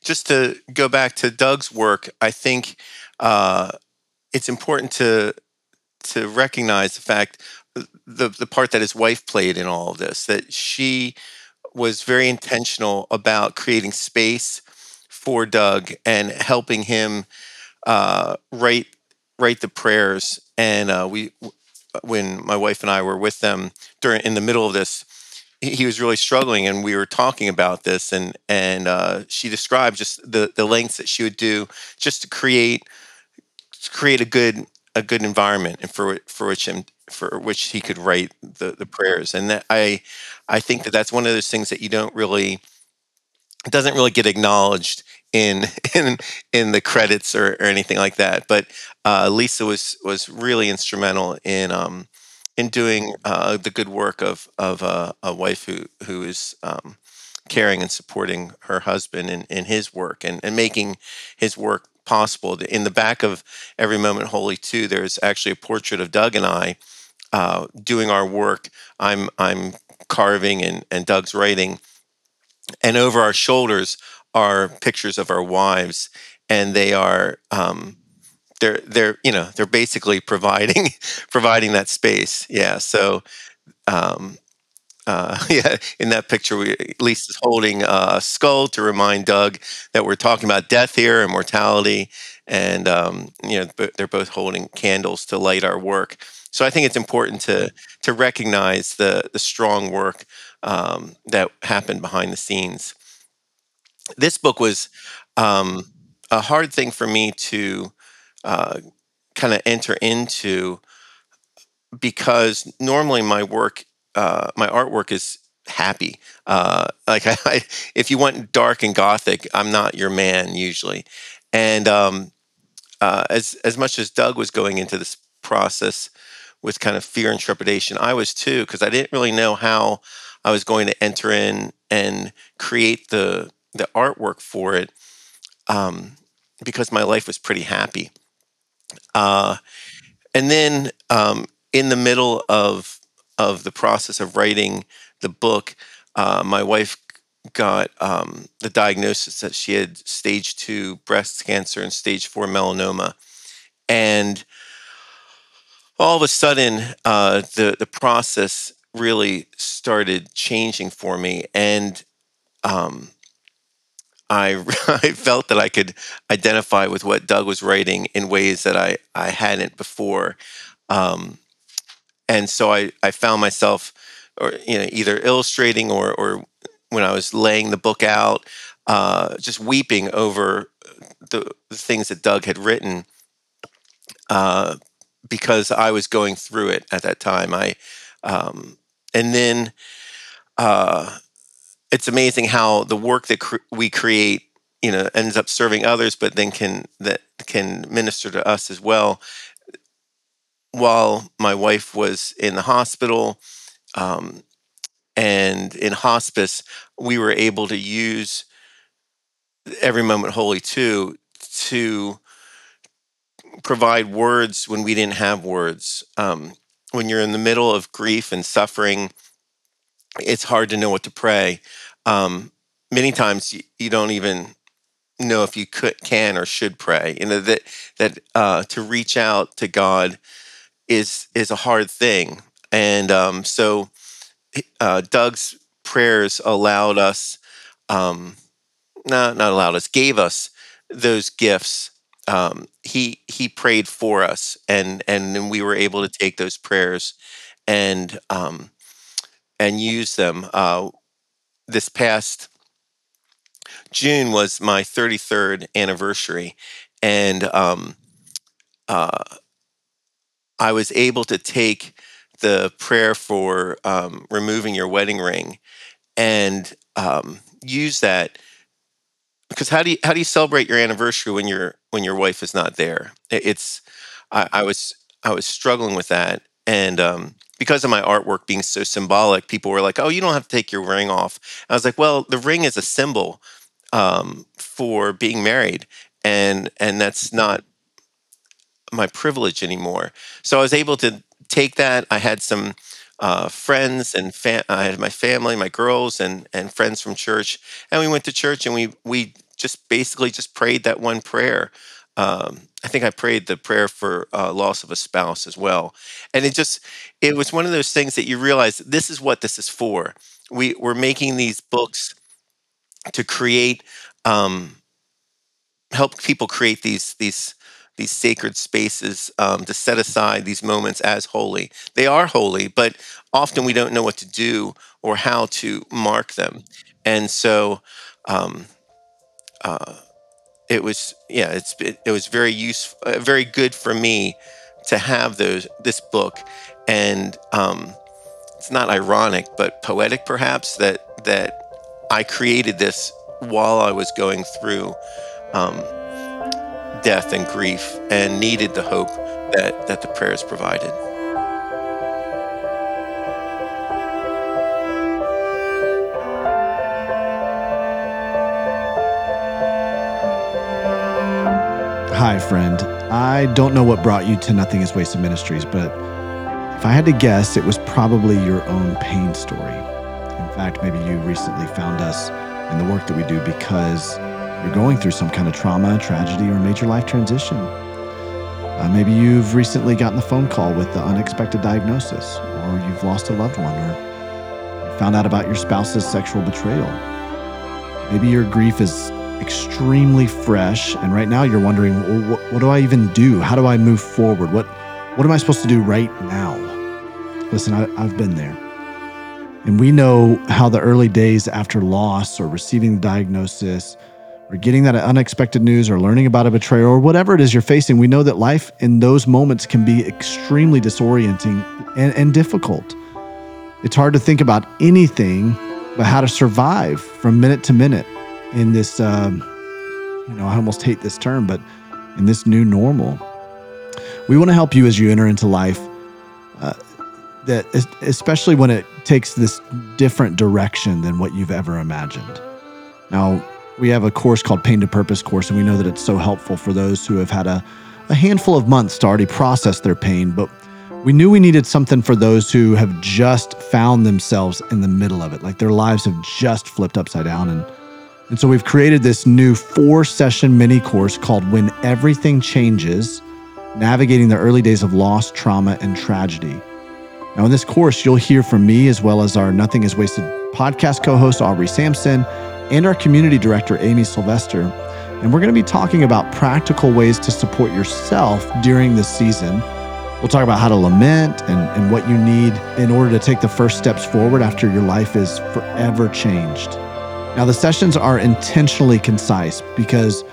just to go back to Doug's work. I think uh, it's important to to recognize the fact the the part that his wife played in all of this. That she was very intentional about creating space for Doug and helping him uh, write write the prayers. And uh, we, when my wife and I were with them during in the middle of this, he, was really struggling, and we were talking about this, and and uh, she described just the the lengths that she would do just to create to create a good a good environment and for for which him for which he could write the the prayers. And that i i think that that's one of those things that you don't really doesn't really get acknowledged in in in the credits or, or anything like that. But uh, lisa was was really instrumental in um in doing uh, the good work of of uh, a wife who who is um, caring and supporting her husband in, in his work and, and making his work possible. In the back of Every Moment Holy two, there's actually a portrait of Doug and I uh, doing our work. I'm I'm carving and, and Doug's writing. And over our shoulders are pictures of our wives, and they are um, they're they're you know they're basically providing providing that space. Yeah. So um, uh, yeah, in that picture, we, Lisa's holding a skull to remind Doug that we're talking about death here and mortality, and um, you know they're both holding candles to light our work. So I think it's important to to recognize the the strong work um, that happened behind the scenes. This book was um, a hard thing for me to uh, kind of enter into because normally my work uh, my artwork is happy. Uh, like I, I, if you want dark and gothic, I'm not your man usually. And um, uh, as as much as Doug was going into this process with kind of fear and trepidation, I was too because I didn't really know how I was going to enter in and create the the artwork for it um, because my life was pretty happy. Uh, and then um, in the middle of of the process of writing the book, uh, my wife got um, the diagnosis that she had stage two breast cancer and stage four melanoma. And all of a sudden, uh, the, the process really started changing for me. And um, I, I felt that I could identify with what Doug was writing in ways that I, I hadn't before. Um, and so I, I found myself or you know either illustrating or or when I was laying the book out uh, just weeping over the, the, things that Doug had written uh, because I was going through it at that time I um, and then uh, it's amazing how the work that cr- we create you know ends up serving others but then can that can minister to us as well while my wife was in the hospital um, and in hospice, we were able to use Every Moment Holy two to provide words when we didn't have words. Um, when you're in the middle of grief and suffering, it's hard to know what to pray. Um, many times you, you, don't even know if you could, can, or should pray. You know that that uh, to reach out to God is is a hard thing, and um, so uh, Doug's prayers allowed us, um, not not allowed us, gave us those gifts. Um, he he prayed for us, and and then we were able to take those prayers and um, and use them. Uh, this past June was my 33rd anniversary, and um, uh, I was able to take the prayer for um, removing your wedding ring and um, use that because how do you how do you celebrate your anniversary when your when your wife is not there? It's I, I was I was struggling with that, and um, because of my artwork being so symbolic, people were like, "Oh, you don't have to take your ring off." I was like, "Well, the ring is a symbol um, for being married, and and that's not my privilege anymore. So I was able to take that. I had some uh, friends and fam- I had my family, my girls, and and friends from church, and we went to church and we we just basically just prayed that one prayer um, I think I prayed the prayer for uh, loss of a spouse as well, and it just it was one of those things that you realize this is what this is for. We we're making these books to create um, help people create these these these sacred spaces um, to set aside these moments as holy. They are holy, but often we don't know what to do or how to mark them, and so. Um, uh, it was yeah it's it, it was very useful uh, very good for me to have those this book and um, it's not ironic but poetic perhaps that that I created this while I was going through um, death and grief and needed the hope that that the prayers provided. Hi, friend. I don't know what brought you to Nothing is Wasted Ministries, but if I had to guess, it was probably your own pain story. In fact, maybe you recently found us in the work that we do because you're going through some kind of trauma, tragedy, or major life transition. Uh, maybe you've recently gotten a phone call with the unexpected diagnosis, or you've lost a loved one, or found out about your spouse's sexual betrayal. Maybe your grief is extremely fresh. And right now you're wondering, well, what, what do I even do? How do I move forward? What, what am I supposed to do right now? Listen, I, I've been there. And we know how the early days after loss or receiving the diagnosis or getting that unexpected news or learning about a betrayal or whatever it is you're facing, we know that life in those moments can be extremely disorienting and, and difficult. It's hard to think about anything but how to survive from minute to minute in this, um, you know, I almost hate this term, but in this new normal. We want to help you as you enter into life, uh, that especially when it takes this different direction than what you've ever imagined. Now, we have a course called Pain to Purpose course, and we know that it's so helpful for those who have had a, a handful of months to already process their pain, but we knew we needed something for those who have just found themselves in the middle of it, like their lives have just flipped upside down and and so we've created this new four session mini course called When Everything Changes Navigating the Early Days of Loss, Trauma, and Tragedy. Now, in this course, you'll hear from me as well as our Nothing is Wasted podcast co host, Aubrey Sampson, and our community director, Amy Sylvester. And we're going to be talking about practical ways to support yourself during this season. We'll talk about how to lament and, and what you need in order to take the first steps forward after your life is forever changed. Now, the sessions are intentionally concise because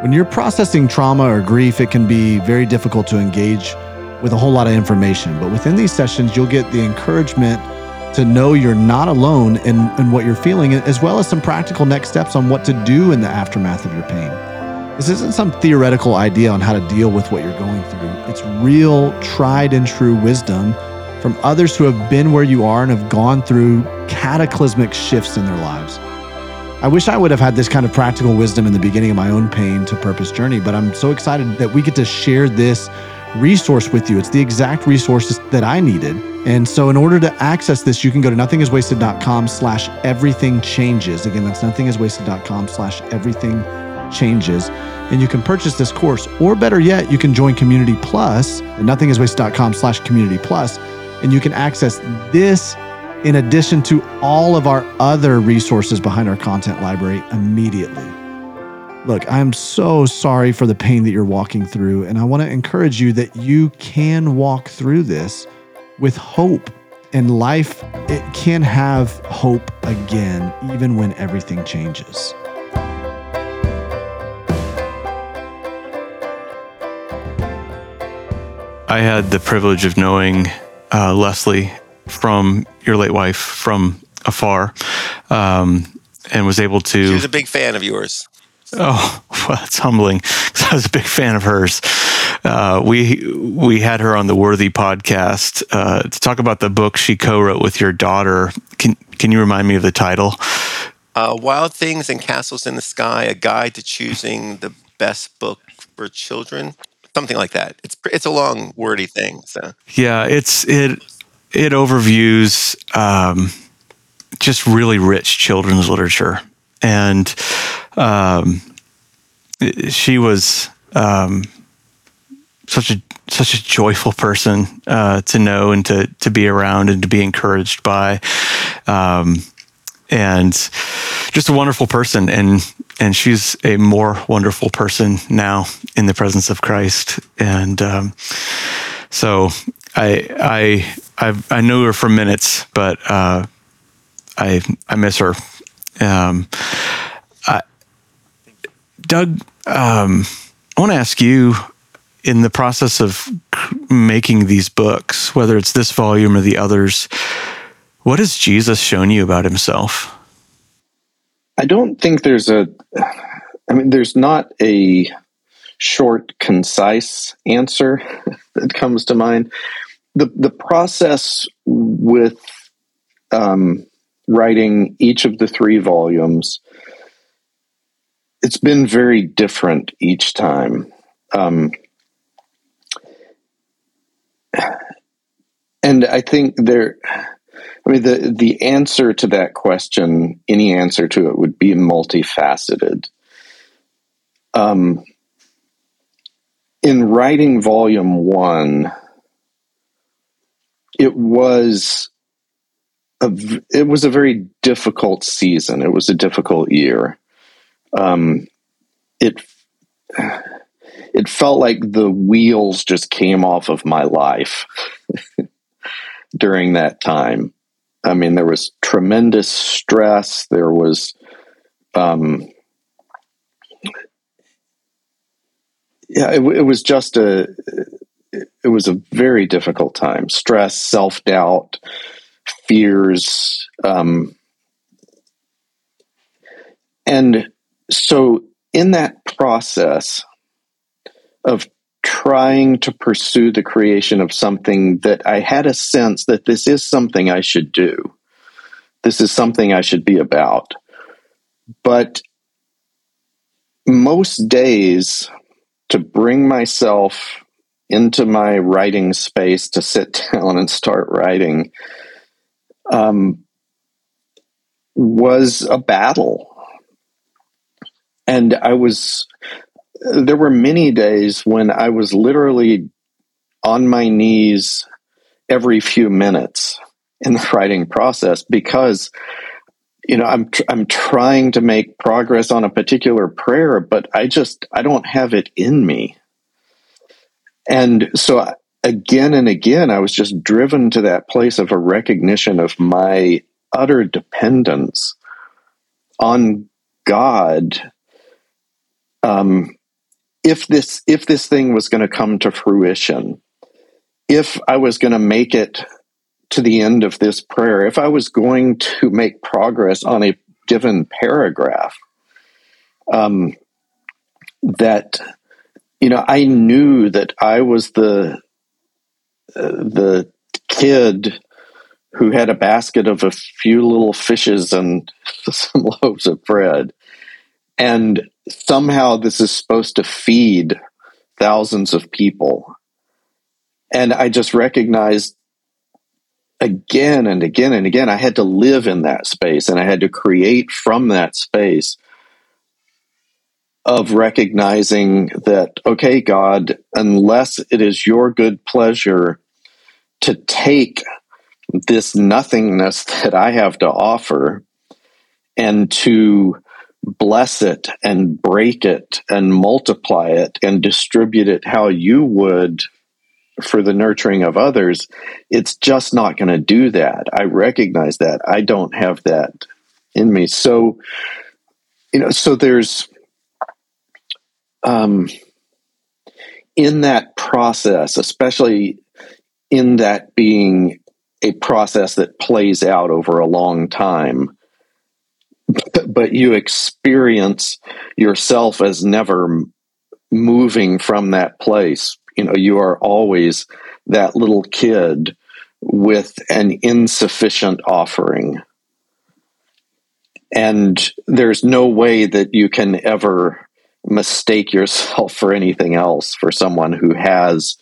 when you're processing trauma or grief, it can be very difficult to engage with a whole lot of information. But within these sessions, you'll get the encouragement to know you're not alone in, in what you're feeling, as well as some practical next steps on what to do in the aftermath of your pain. This isn't some theoretical idea on how to deal with what you're going through. It's real, tried and true wisdom from others who have been where you are and have gone through cataclysmic shifts in their lives. I wish I would have had this kind of practical wisdom in the beginning of my own pain to purpose journey, but I'm so excited that we get to share this resource with you. It's the exact resources that I needed. And so in order to access this, you can go to nothingiswasted.com slash everything changes. Again, that's nothingiswasted.com slash everything changes. And you can purchase this course, or better yet, you can join Community Plus at nothingiswasted.com slash community plus, and you can access this in addition to all of our other resources behind our content library immediately. Look, I'm so sorry for the pain that you're walking through, and I want to encourage you that you can walk through this with hope. And life, it can have hope again, even when everything changes. I had the privilege of knowing uh, Leslie from your late wife from afar, um, and was able to. She was a big fan of yours. Oh, well, that's humbling. because I was a big fan of hers. Uh, we we had her on the Worthy podcast uh, to talk about the book she co-wrote with your daughter. Can can you remind me of the title? Uh, Wild Things and Castles in the Sky: A Guide to Choosing the Best Book for Children. Something like that. It's it's a long, wordy thing. So yeah, it's it it overviews um, just really rich children's literature, and um, she was um, such a such a joyful person uh, to know and to to be around and to be encouraged by, um, and just a wonderful person. And and she's a more wonderful person now in the presence of Christ. And um, so I I I've, i know her for minutes, but uh, I I miss her. Um, I, Doug, um, I want to ask you in the process of making these books, whether it's this volume or the others, what has Jesus shown you about himself? I don't think there's a, I mean, there's not a short, concise answer that comes to mind. The, the process with um, writing each of the three volumes, it's been very different each time. Um, and I think there, I mean, the the answer to that question, any answer to it, would be multifaceted. Um, in writing volume one, it was a it was a very difficult season. It was a difficult year. Um, it it felt like the wheels just came off of my life during that time. I mean, there was tremendous stress. There was, um, yeah, it, it was just a, it was a very difficult time. Stress, self doubt, fears, um, and so in that process, of trying to pursue the creation of something that I had a sense that this is something I should do. This is something I should be about. But most days, to bring myself into my writing space to sit down and start writing um, was a battle. And I was there were many days when I was literally on my knees every few minutes in the writing process because you know I'm tr- I'm trying to make progress on a particular prayer but I just I don't have it in me. And so again and again I was just driven to that place of a recognition of my utter dependence on God um, if this if this thing was going to come to fruition, if I was going to make it to the end of this prayer, if I was going to make progress on a given paragraph, um, that you know, I knew that I was the uh, the kid who had a basket of a few little fishes and some loaves of bread, and somehow this is supposed to feed thousands of people. And I just recognized again and again and again, I had to live in that space and I had to create from that space of recognizing that, okay, God, unless it is your good pleasure to take this nothingness that I have to offer and to bless it and break it and multiply it and distribute it how you would for the nurturing of others, it's just not going to do that. I recognize that. I don't have that in me. So, you know, so there's, um, in that process, especially in that being a process that plays out over a long time, but you experience yourself as never moving from that place. You know, you are always that little kid with an insufficient offering. And there's no way that you can ever mistake yourself for anything else for someone who has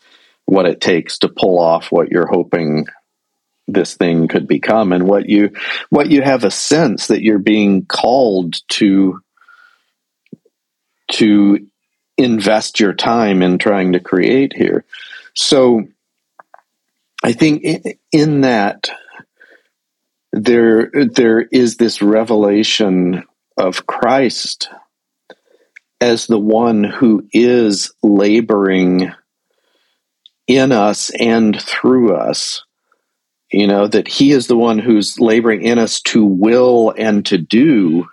what it takes to pull off what you're hoping this thing could become and what you what you have a sense that you're being called to to invest your time in trying to create here. So I think in that there there is this revelation of Christ as the one who is laboring in us and through us. You know, that he is the one who's laboring in us to will and to do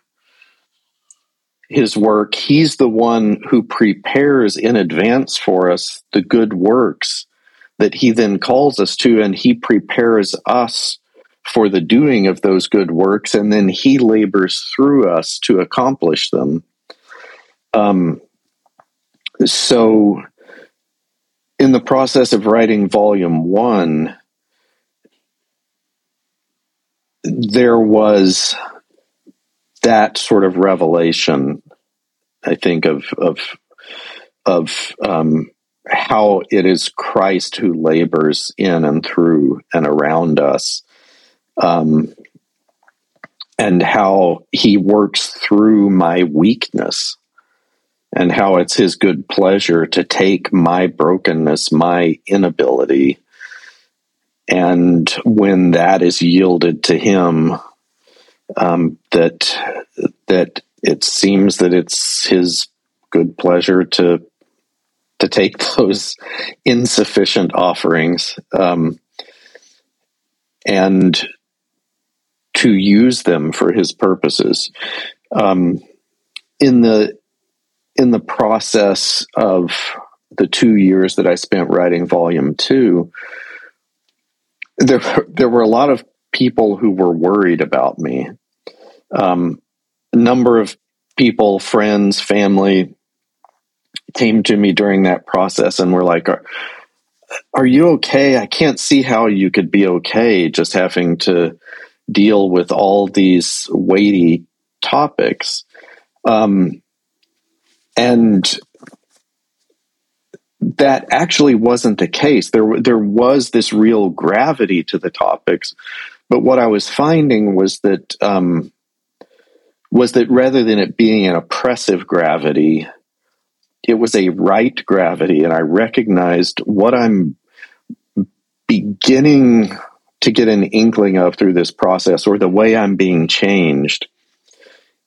his work. He's the one who prepares in advance for us the good works that he then calls us to, and he prepares us for the doing of those good works, and then he labors through us to accomplish them. Um, so, in the process of writing volume one, there was that sort of revelation, I think, of of of um, how it is Christ who labors in and through and around us, um, and how He works through my weakness, and how it's His good pleasure to take my brokenness, my inability, and when that is yielded to Him um, that that it seems that it's his good pleasure to to take those insufficient offerings um, and to use them for his purposes. Um, in the in the process of the two years that I spent writing volume two, there there were a lot of people who were worried about me um, a number of people, friends, family came to me during that process and were like, are, you okay? I can't see how you could be okay just having to deal with all these weighty topics. Um, and that actually wasn't the case. There, there was this real gravity to the topics, but what I was finding was that um, was that rather than it being an oppressive gravity, it was a right gravity. And I recognized what I'm beginning to get an inkling of through this process, or the way I'm being changed,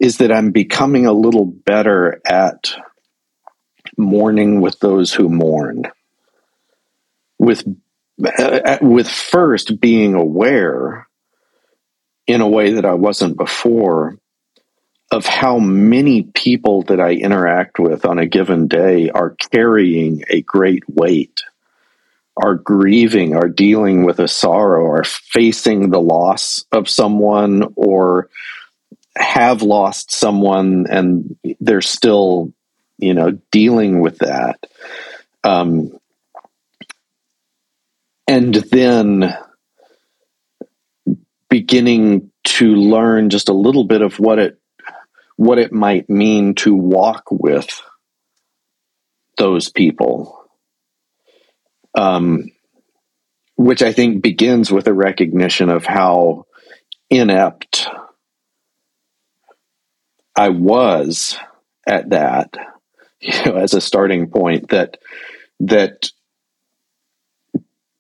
is that I'm becoming a little better at mourning with those who mourn. With, uh, with first being aware in a way that I wasn't before of how many people that I interact with on a given day are carrying a great weight, are grieving, are dealing with a sorrow, are facing the loss of someone, or have lost someone and they're still, you know, dealing with that. Um, and then beginning to learn just a little bit of what it what it might mean to walk with those people. Um, which I think begins with a recognition of how inept I was at that, you know, as a starting point that that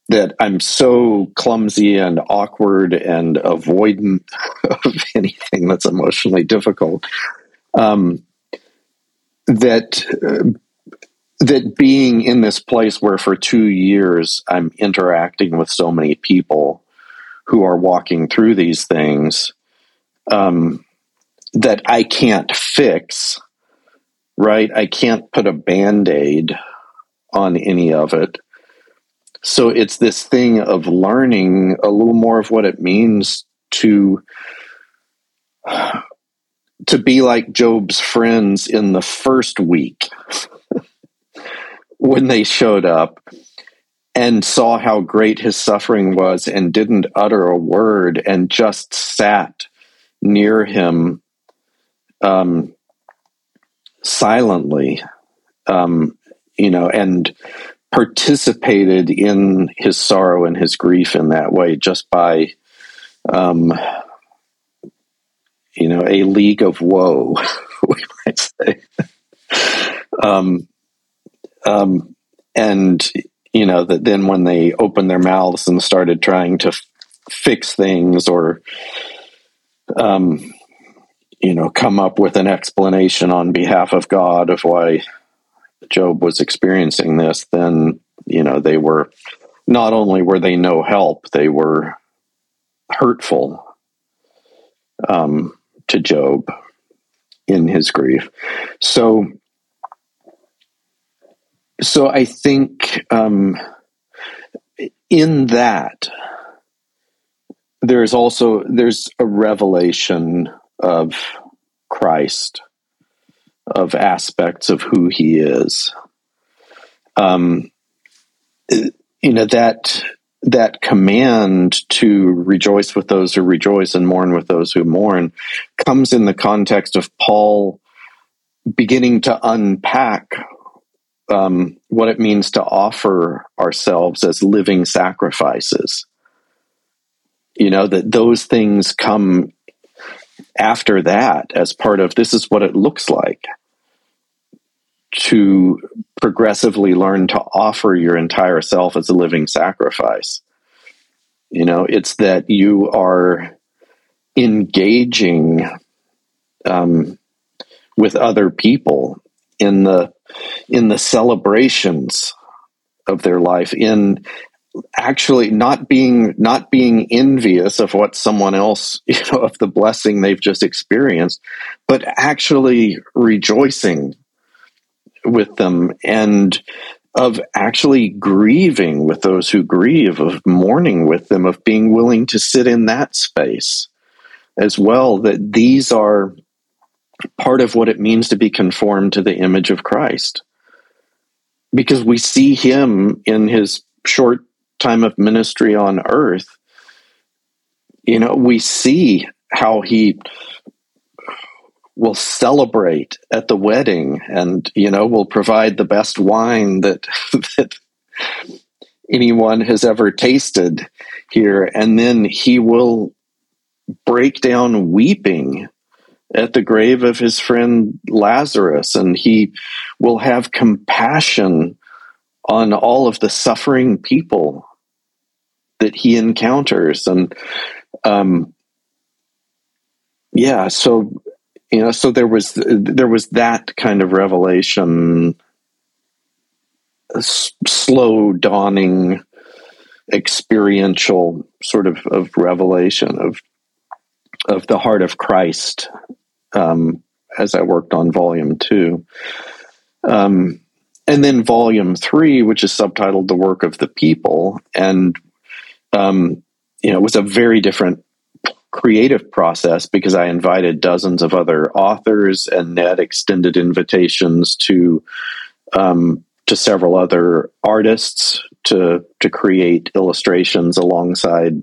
that I'm so clumsy and awkward and avoidant of anything that's emotionally difficult. Um, that uh, that being in this place where for two years I'm interacting with so many people who are walking through these things um, that I can't fix. Right, I can't put a band aid on any of it so it's this thing of learning a little more of what it means to to be like Job's friends in the first week when they showed up and saw how great his suffering was and didn't utter a word and just sat near him um, silently um, you know and participated in his sorrow and his grief in that way just by um, you know a league of woe we might say. Um, um, and you know that then when they opened their mouths and started trying to f- fix things or um, you know come up with an explanation on behalf of God of why Job was experiencing this, then you know they were not only were they no help, they were hurtful um, to Job in his grief. So, so I think um, in that there's also there's a revelation of Christ, of aspects of who He is. Um, you know that that command to rejoice with those who rejoice and mourn with those who mourn comes in the context of Paul beginning to unpack um, what it means to offer ourselves as living sacrifices. You know, that those things come after that as part of this is what it looks like to progressively learn to offer your entire self as a living sacrifice. You know, it's that you are engaging um, with other people in the in the celebrations of their life in actually not being not being envious of what someone else you know of the blessing they've just experienced but actually rejoicing with them and of actually grieving with those who grieve, of mourning with them, of being willing to sit in that space as well. That these are part of what it means to be conformed to the image of Christ. Because we see him in his short time of ministry on earth. You know, we see how he will celebrate at the wedding and you know will provide the best wine that that anyone has ever tasted here and then he will break down weeping at the grave of his friend Lazarus and he will have compassion on all of the suffering people that he encounters and um yeah so you know so there was there was that kind of revelation slow dawning experiential sort of, of revelation of of the heart of Christ um, as I worked on volume two. Um, and then volume three, which is subtitled The Work of the People. And, um, you know, it was a very different creative process because I invited dozens of other authors, and Ned extended invitations to um, to several other artists to to create illustrations alongside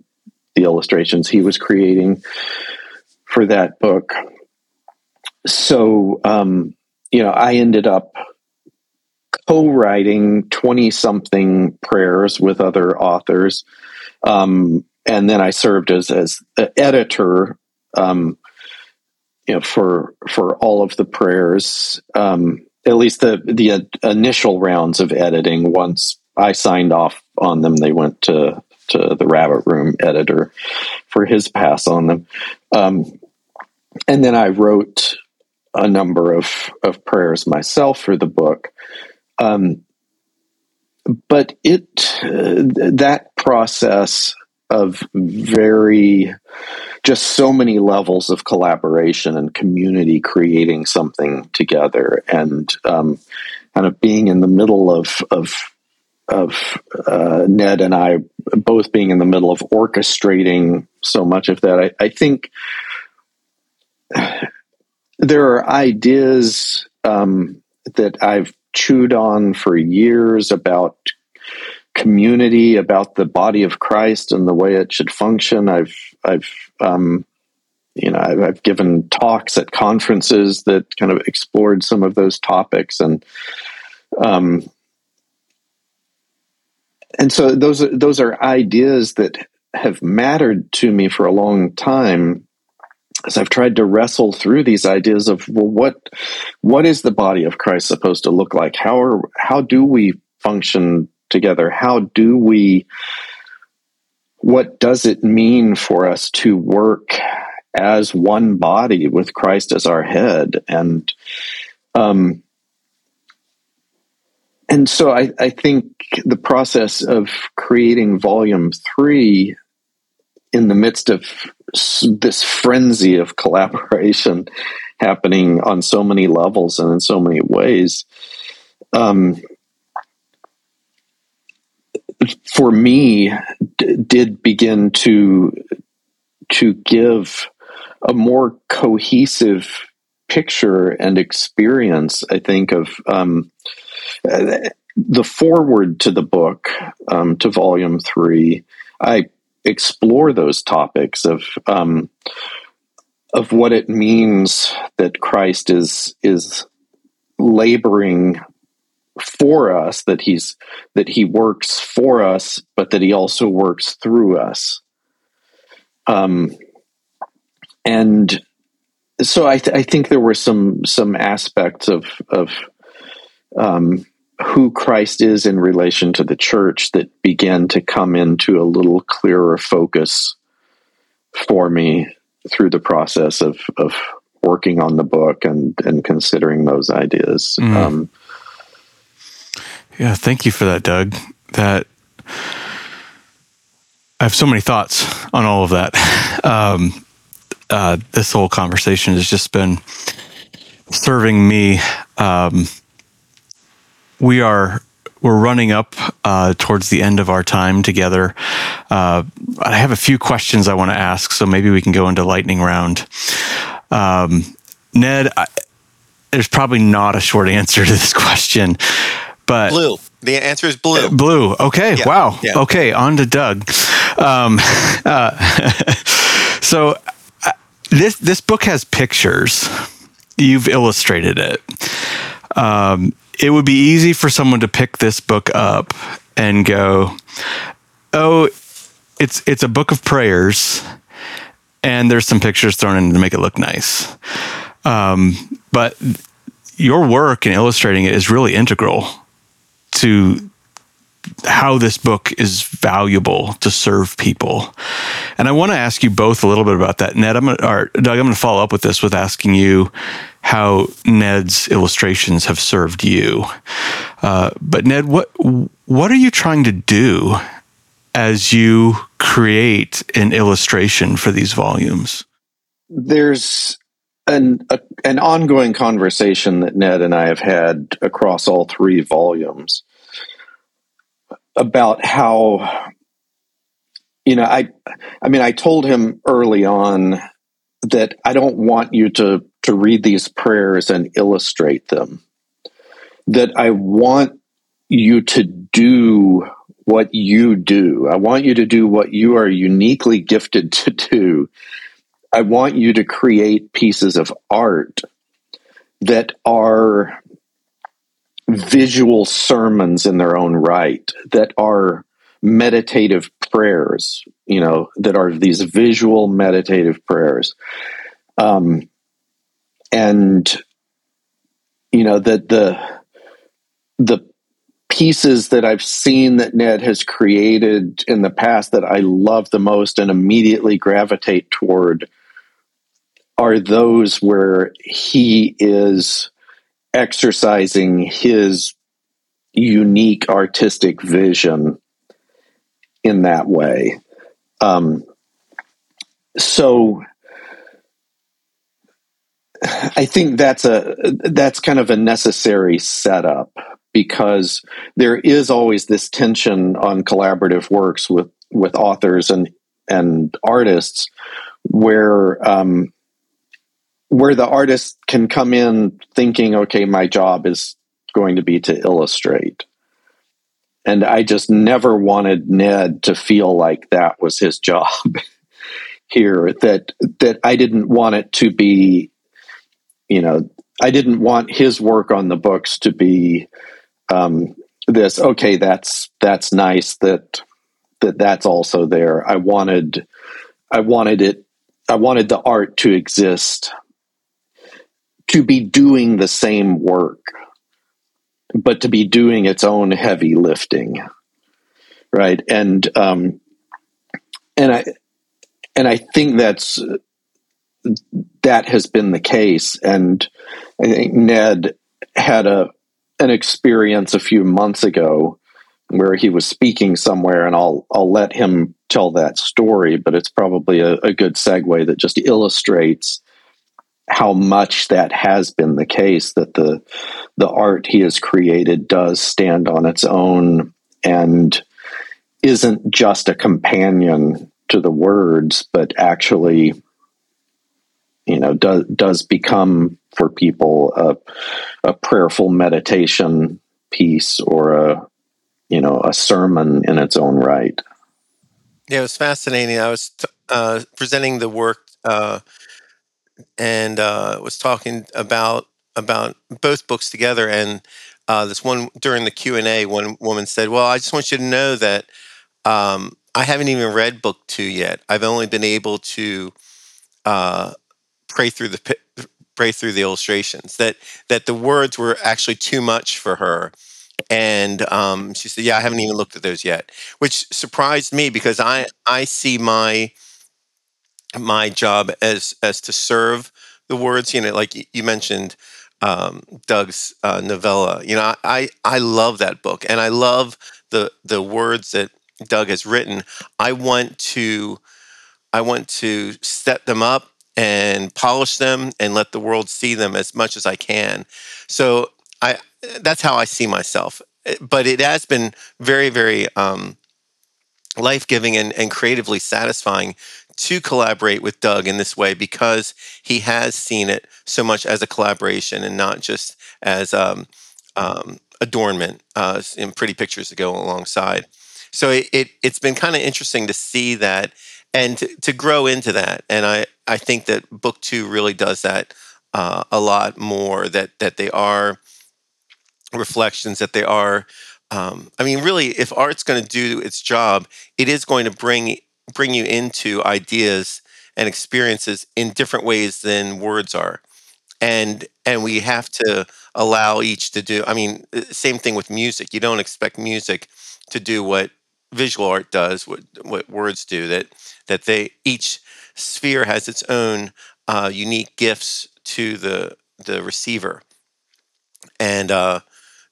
the illustrations he was creating for that book. So, um, you know, I ended up co-writing 20 something prayers with other authors um, and then I served as as editor, um, you know, for for all of the prayers, um, at least the the initial rounds of editing. Once I signed off on them, they went to to the Rabbit Room editor for his pass on them, um, and then I wrote a number of of prayers myself for the book. Um, but it uh, that process of very just so many levels of collaboration and community creating something together and um, kind of being in the middle of of of uh, Ned and I both being in the middle of orchestrating so much of that. I, I think there are ideas um, that I've chewed on for years about community about the body of Christ and the way it should function. I've I've um, you know I've, I've, given talks at conferences that kind of explored some of those topics and um, and so those those are ideas that have mattered to me for a long time as I've tried to wrestle through these ideas of well, what what is the body of Christ supposed to look like? How are how do we function together? How do we what does it mean for us to work as one body with Christ as our head? And um and so I, I think the process of creating volume three in the midst of this frenzy of collaboration happening on so many levels and in so many ways. Um, for me, d- did begin to to give a more cohesive picture and experience. I think of um, the forward to the book, um, to volume three. I explore those topics of um, of what it means that Christ is is laboring for us that he's that he works for us but that he also works through us. Um and so I, th- I think there were some some aspects of of um who Christ is in relation to the church that began to come into a little clearer focus for me through the process of of working on the book and and considering those ideas. Mm. Um, yeah, thank you for that, Doug. That I have so many thoughts on all of that. Um, uh, this whole conversation has just been serving me. Um, we are we're running up uh, towards the end of our time together. Uh, I have a few questions I want to ask, so maybe we can go into lightning round. Um, Ned, I, there's probably not a short answer to this question, but blue. The answer is blue. Uh, blue. Okay. Yeah. Wow. Yeah. Okay. On to Doug. Um, uh, so uh, this this book has pictures. You've illustrated it. Um, it would be easy for someone to pick this book up and go, "Oh, it's it's a book of prayers, and there's some pictures thrown in to make it look nice." Um, but your work in illustrating it is really integral to how this book is valuable to serve people. And I want to ask you both a little bit about that. Ned, I'm gonna, or Doug, I'm going to follow up with this with asking you how Ned's illustrations have served you. Uh, but Ned, what what are you trying to do as you create an illustration for these volumes? There's an a, an ongoing conversation that Ned and I have had across all three volumes about how you know I I mean I told him early on that I don't want you to to read these prayers and illustrate them that I want you to do what you do. I want you to do what you are uniquely gifted to do. I want you to create pieces of art that are visual sermons in their own right that are meditative prayers, you know, that are these visual meditative prayers. Um, and, you know, that the, the pieces that I've seen that Ned has created in the past that I love the most and immediately gravitate toward are those where he is exercising his unique artistic vision in that way. Um, so I think that's a that's kind of a necessary setup because there is always this tension on collaborative works with with authors and and artists where um, where the artist can come in thinking, okay, my job is going to be to illustrate. And I just never wanted Ned to feel like that was his job here, that that I didn't want it to be, you know, I didn't want his work on the books to be um, this, okay, that's that's nice that that that's also there. I wanted I wanted it I wanted the art to exist, to be doing the same work, but to be doing its own heavy lifting, right? And um, and I and I think that's that has been the case. And I think Ned had a an experience a few months ago where he was speaking somewhere, and I'll I'll let him tell that story. But it's probably a, a good segue that just illustrates how much that has been the case that the the art he has created does stand on its own and isn't just a companion to the words, but actually you know does does become for people a, a prayerful meditation piece or a you know a sermon in its own right. Yeah it was fascinating. I was t- uh, presenting the work uh, and uh, was talking about about both books together and uh, this one during the q&a one woman said well i just want you to know that um, i haven't even read book two yet. I've only been able to uh, pray through the pray through the illustrations that that the words were actually too much for her. And um, she said yeah i haven't even looked at those yet which surprised me because i i see my my job as as to serve the words. You know like you mentioned um, doug's uh, novella. You know i i love that book and i love the the words that doug has written. I want to i want to set them up and polish them and let the world see them as much as I can. So I that's how I see myself. Eh, but it has been very, very um, life giving and, and creatively satisfying to collaborate with Doug in this way because he has seen it so much as a collaboration and not just as um, um, adornment uh, in pretty pictures to go alongside. So it, it has been kind of interesting to see that and to, to grow into that. And I, I think that book two really does that uh, a lot more. That that they are reflections. That they are. Um, I mean, really, if art's going to do its job, it is going to bring bring you into ideas and experiences in different ways than words are, and and we have to allow each to do. I mean, uh, same thing with music. You don't expect music to do what visual art does, what what words do. That that they each sphere has its own uh, unique gifts to the the receiver, and uh,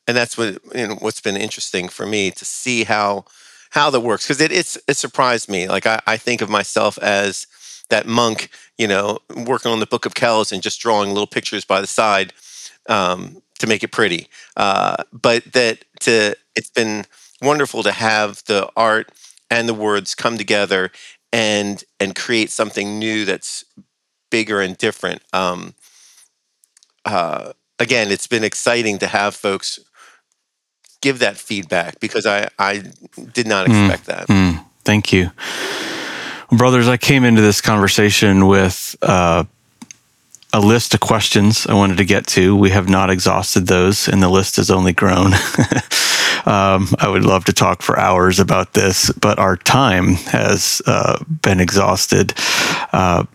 and that's what you know, what's been interesting for me to see how how that works because it it's it surprised me. Like I, I think of myself as that monk, you know, working on the Book of Kells and just drawing little pictures by the side um, to make it pretty. Uh, but that to it's been wonderful to have the art and the words come together and and create something new that's bigger and different. Um, uh, again, it's been exciting to have folks give that feedback because I I did not mm, expect mm, that. Mm, thank you, brothers. I came into this conversation with. Uh, a list of questions I wanted to get to. We have not exhausted those, and the list has only grown. Um, I would love to talk for hours about this, but our time has uh, been exhausted. Uh,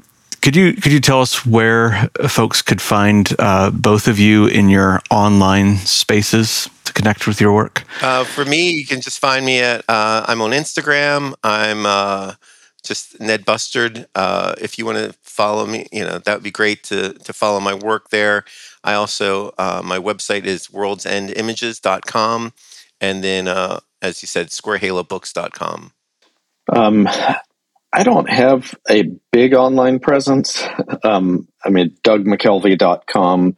could you could you tell us where folks could find uh, both of you in your online spaces to connect with your work? Uh, for me, you can just find me at uh, I'm on Instagram. I'm uh, just Ned Bustard. if you want to follow me, you know that would be great to to follow my work there. I also my website is worldsendimages.com and then uh, as you said squarehalobooks.com um, i don't have a big online presence um, i mean dougmckelvey.com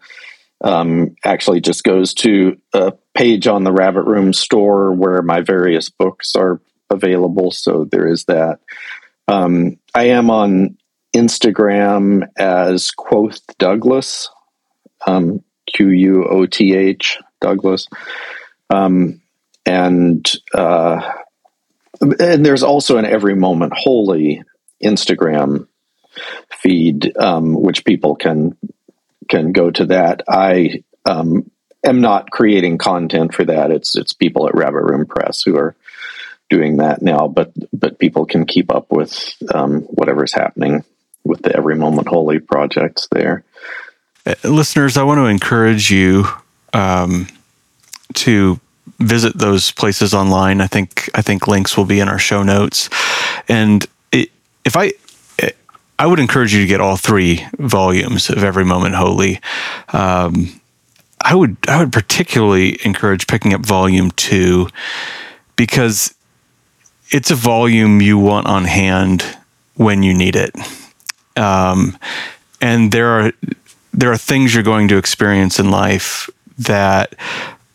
um, actually just goes to a page on the rabbit room store where my various books are available so there is that um, i am on instagram as quoth douglas um, q-u-o-t-h douglas um, and uh, and there's also an every moment holy Instagram feed, um, which people can can go to that. I um, am not creating content for that. It's it's people at Rabbit Room Press who are doing that now, but but people can keep up with um, whatever's happening with the Every Moment Holy projects there. Uh, listeners, I want to encourage you um, to visit those places online. I think I think links will be in our show notes, and it, if I I would encourage you to get all three volumes of Every Moment Holy. Um, I would I would particularly encourage picking up volume two because it's a volume you want on hand when you need it. Um, and there are there are things you're going to experience in life that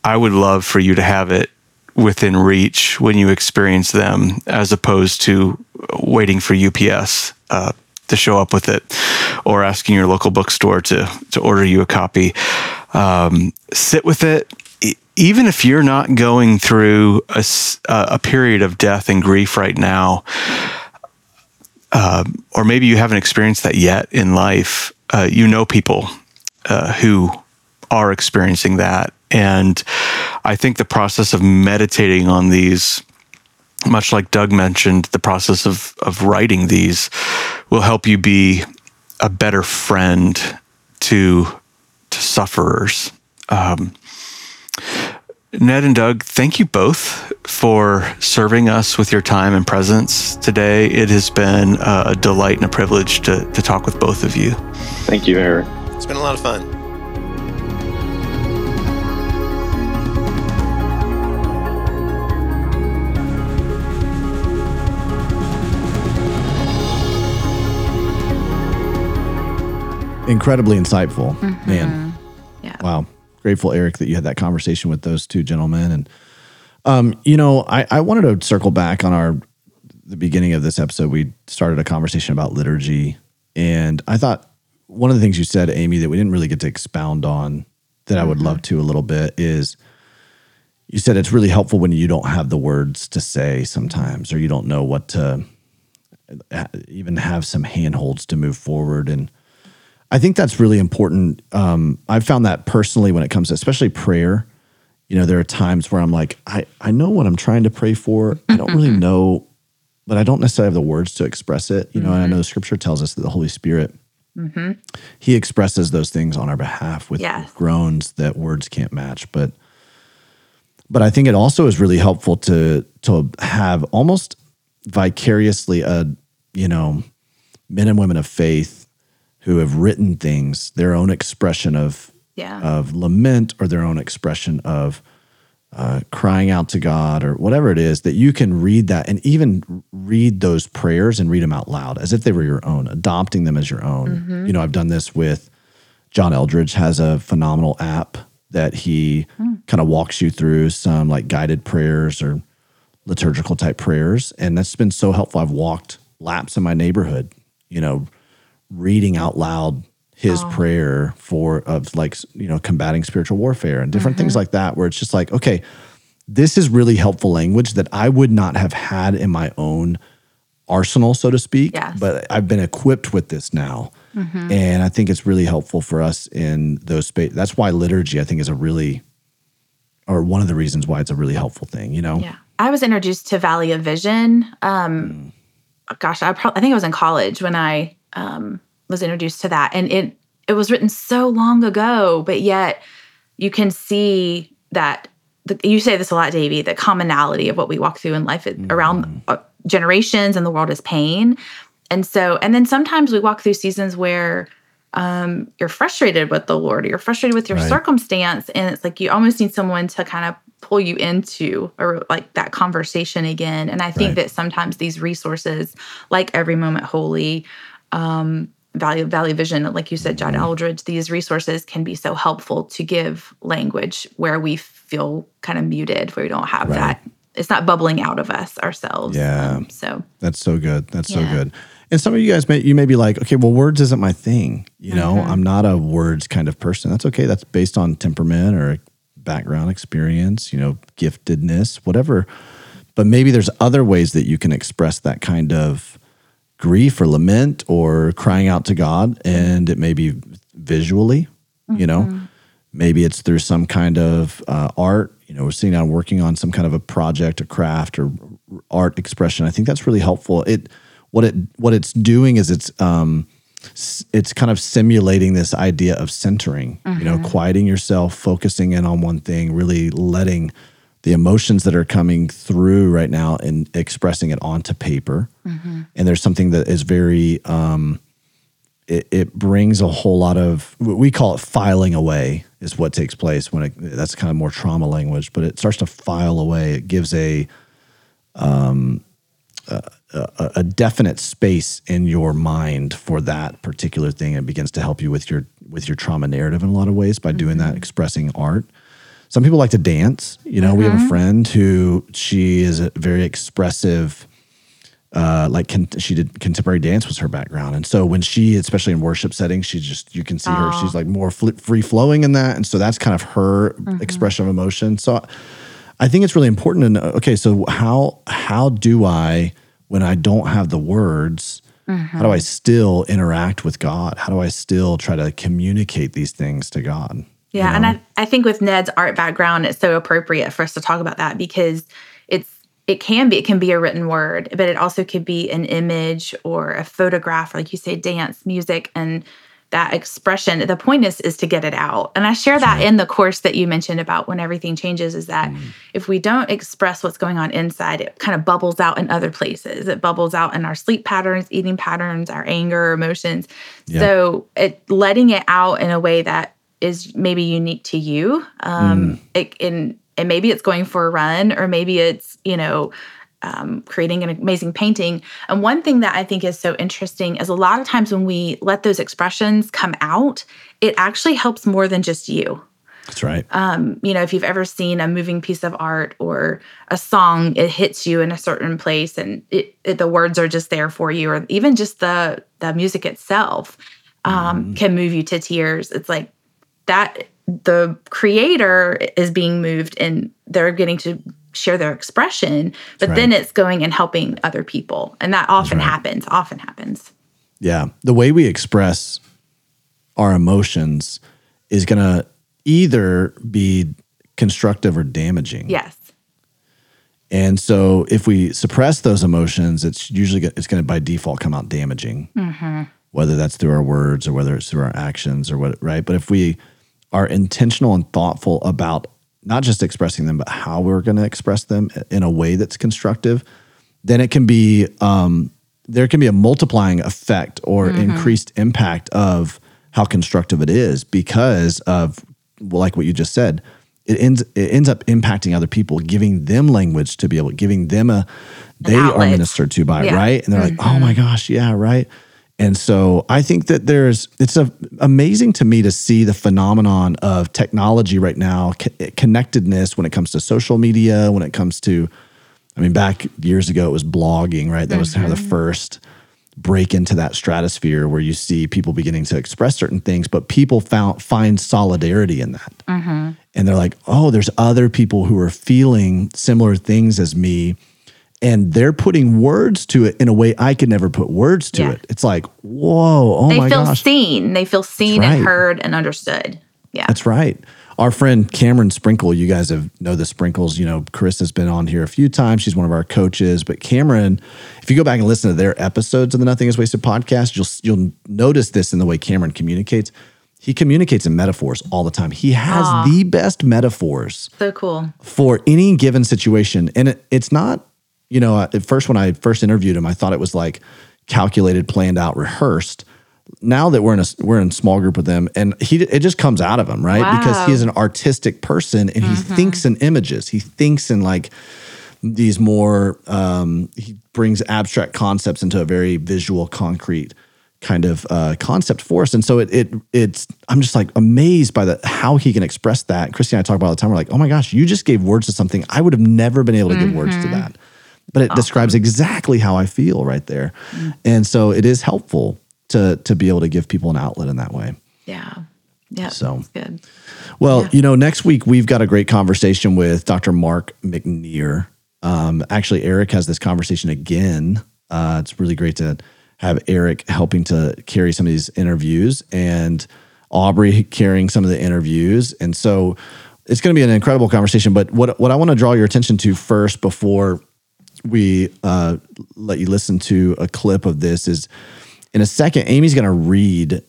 I would love for you to have it within reach when you experience them, as opposed to waiting for UPS uh, to show up with it or asking your local bookstore to to order you a copy. Um, sit with it, even if you're not going through a, a period of death and grief right now. Uh, or maybe you haven't experienced that yet in life. Uh, you know people uh, who are experiencing that. And I think the process of meditating on these, much like Doug mentioned, the process of, of writing these will help you be a better friend to, to sufferers. Um, Ned and Doug, thank you both for serving us with your time and presence today. It has been a delight and a privilege to, to talk with both of you. Thank you, Eric. It's been a lot of fun. incredibly insightful, mm-hmm. man. Yeah. Wow. Grateful, Eric, that you had that conversation with those two gentlemen. And, um, you know, I, I wanted to circle back on our, the beginning of this episode. We started a conversation about liturgy. And I thought one of the things you said, Amy, that we didn't really get to expound on that. I would mm-hmm. love to a little bit is you said it's really helpful when you don't have the words to say sometimes, or you don't know what to uh, even have some handholds to move forward. And, I think that's really important. Um, I've found that personally when it comes to especially prayer. You know, there are times where I'm like, I, I know what I'm trying to pray for. I don't really mm-hmm. know, but I don't necessarily have the words to express it. You know, mm-hmm. and I know scripture tells us that the Holy Spirit, mm-hmm. He expresses those things on our behalf with yes. groans that words can't match. But but I think it also is really helpful to to have almost vicariously a you know men and women of faith who have written things, their own expression of yeah. of lament or their own expression of uh, crying out to God or whatever it is, that you can read that and even read those prayers and read them out loud as if they were your own, adopting them as your own. Mm-hmm. You know, I've done this with John Eldredge has a phenomenal app that he mm. kind of walks you through some like guided prayers or liturgical type prayers, and that's been so helpful. I've walked laps in my neighborhood, you know reading out loud his oh. prayer for of like you know combating spiritual warfare and different mm-hmm. things like that where it's just like okay this is really helpful language that I would not have had in my own arsenal so to speak yes. but I've been equipped with this now mm-hmm. and I think it's really helpful for us in those space that's why liturgy I think is a really or one of the reasons why it's a really helpful thing you know yeah I was introduced to Valley of Vision um mm. gosh I, pro- I think I was in college when I um, was introduced to that, and it it was written so long ago, but yet you can see that the, you say this a lot, Davey, the commonality of what we walk through in life mm-hmm. around uh, generations and the world is pain. And so, and then sometimes we walk through seasons where um, you're frustrated with the Lord, or you're frustrated with your right. circumstance, and it's like you almost need someone to kind of pull you into or like that conversation again. And I think right. that sometimes these resources, like Every Moment Holy, um, Value Valley Vision, like you said, John mm-hmm. These resources can be so helpful to give language where we feel kind of muted, where we don't have right. that. It's not bubbling out of us ourselves. Yeah. Um, so that's so good. That's yeah. so good. And some of you guys may you may be like, okay, well, words isn't my thing. You know, mm-hmm. I'm not a words kind of person. That's okay. That's based on temperament or background experience, you know, giftedness, whatever. But maybe there's other ways that you can express that kind of grief or lament or crying out to God, and it may be visually, mm-hmm. you know, mm-hmm. maybe it's through some kind of uh, art. You know, we're sitting down working on some kind of a project, a craft, or art expression. I think that's really helpful. It what it what it's doing is it's um, it's kind of simulating this idea of centering, mm-hmm. you know, mm-hmm. quieting yourself, focusing in on one thing, really letting the emotions that are coming through right now and expressing it onto paper. Mm-hmm. And there's something that is very, um, it, it, brings a whole lot of, we call it filing away, is what takes place when it, that's kind of more trauma language, but it starts to file away. It gives a, um, a, a, a definite space in your mind for that particular thing. It begins to help you with your with your trauma narrative in a lot of ways by mm-hmm. doing that, mm-hmm. expressing art. Some people like to dance. You know, mm-hmm. we have a mm-hmm. friend who she is a very expressive. Uh, like con- she did contemporary dance was her background, and so when she, especially in worship settings, she just you can see Aww. her. She's like more fl- free flowing in that, and so that's kind of her mm-hmm. expression of emotion. So I think it's really important to know. Okay, so how how do I when I don't have the words? Mm-hmm. How do I still interact with God? How do I still try to communicate these things to God? Yeah, you know? and I, I think with Ned's art background, it's so appropriate for us to talk about that because it's it can be it can be a written word, but it also could be an image or a photograph, or like you say, dance, music, and that expression the point is is to get it out and i share that right. in the course that you mentioned about when everything changes is that mm. if we don't express what's going on inside it kind of bubbles out in other places it bubbles out in our sleep patterns eating patterns our anger emotions yeah. so it letting it out in a way that is maybe unique to you um mm. it, in and maybe it's going for a run or maybe it's you know um, creating an amazing painting. And one thing that I think is so interesting is a lot of times when we let those expressions come out, it actually helps more than just you. That's right. Um, you know, if you've ever seen a moving piece of art or a song, it hits you in a certain place, and it, it, the words are just there for you, or even just the the music itself um, mm. can move you to tears. It's like that. The creator is being moved, and they're getting to share their expression, but right. then it's going and helping other people. And that often right. happens, often happens. Yeah. The way we express our emotions is going to either be constructive or damaging. Yes. And so if we suppress those emotions, it's usually it's going to by default come out damaging. Mm-hmm. Whether that's through our words or whether it's through our actions or what, right? But if we are intentional and thoughtful about not just expressing them, but how we're going to express them in a way that's constructive, then it can be um, there can be a multiplying effect or mm-hmm. increased impact of how constructive it is because of like what you just said. It ends it ends up impacting other people, giving them language to be able, giving them a they are ministered to by, yeah. right? And they're mm-hmm. like, oh my gosh, yeah, right. And so I think that there's, it's a, amazing to me to see the phenomenon of technology right now, connectedness when it comes to social media, when it comes to, I mean, back years ago, it was blogging, right? That was mm-hmm. kind of the mm-hmm. first break into that stratosphere where you see people beginning to express certain things, but people found, find solidarity in that. Mm-hmm. And they're like, oh, there's other people who are feeling similar things as me and they're putting words to it in a way I could never put words to yeah. it. It's like, whoa, oh they my feel seen. They feel seen right. and heard and understood. Yeah. That's right. Our friend Cameron Sprinkle, you guys have know the Sprinkles. You know, Chris has been on here a few times. She's one of our coaches. But Cameron, if you go back and listen to their episodes of the Nothing Is Wasted podcast, you'll you'll notice this in the way Cameron communicates. He communicates in metaphors all the time. He has Aww. the best metaphors. So cool. For any given situation. And it, it's not you know, at first when I first interviewed him, I thought it was like calculated, planned out, rehearsed. Now that we're in a we're in a small group with him, and he it just comes out of him, right? Wow. Because he's an artistic person and he mm-hmm. thinks in images. He thinks in like these more. Um, he brings abstract concepts into a very visual, concrete kind of uh, concept for us. And so it it it's I'm just like amazed by the how he can express that. Christy and I talk about all the time. We're like, oh my gosh, you just gave words to something I would have never been able to mm-hmm. give words to mm-hmm. that but it awesome. describes exactly how I feel right there. Mm. And so it is helpful to to be able to give people an outlet in that way. Yeah. Yeah. So good. Well, yeah. you know, next week we've got a great conversation with Dr. Mark McNear. Um, actually, Eric has this conversation again. Uh, it's really great to have Eric helping to carry some of these interviews and Aubrey carrying some of the interviews. And so it's going to be an incredible conversation. But what, what I want to draw your attention to first before we uh, let you listen to a clip of this is In a second, Amy's going to read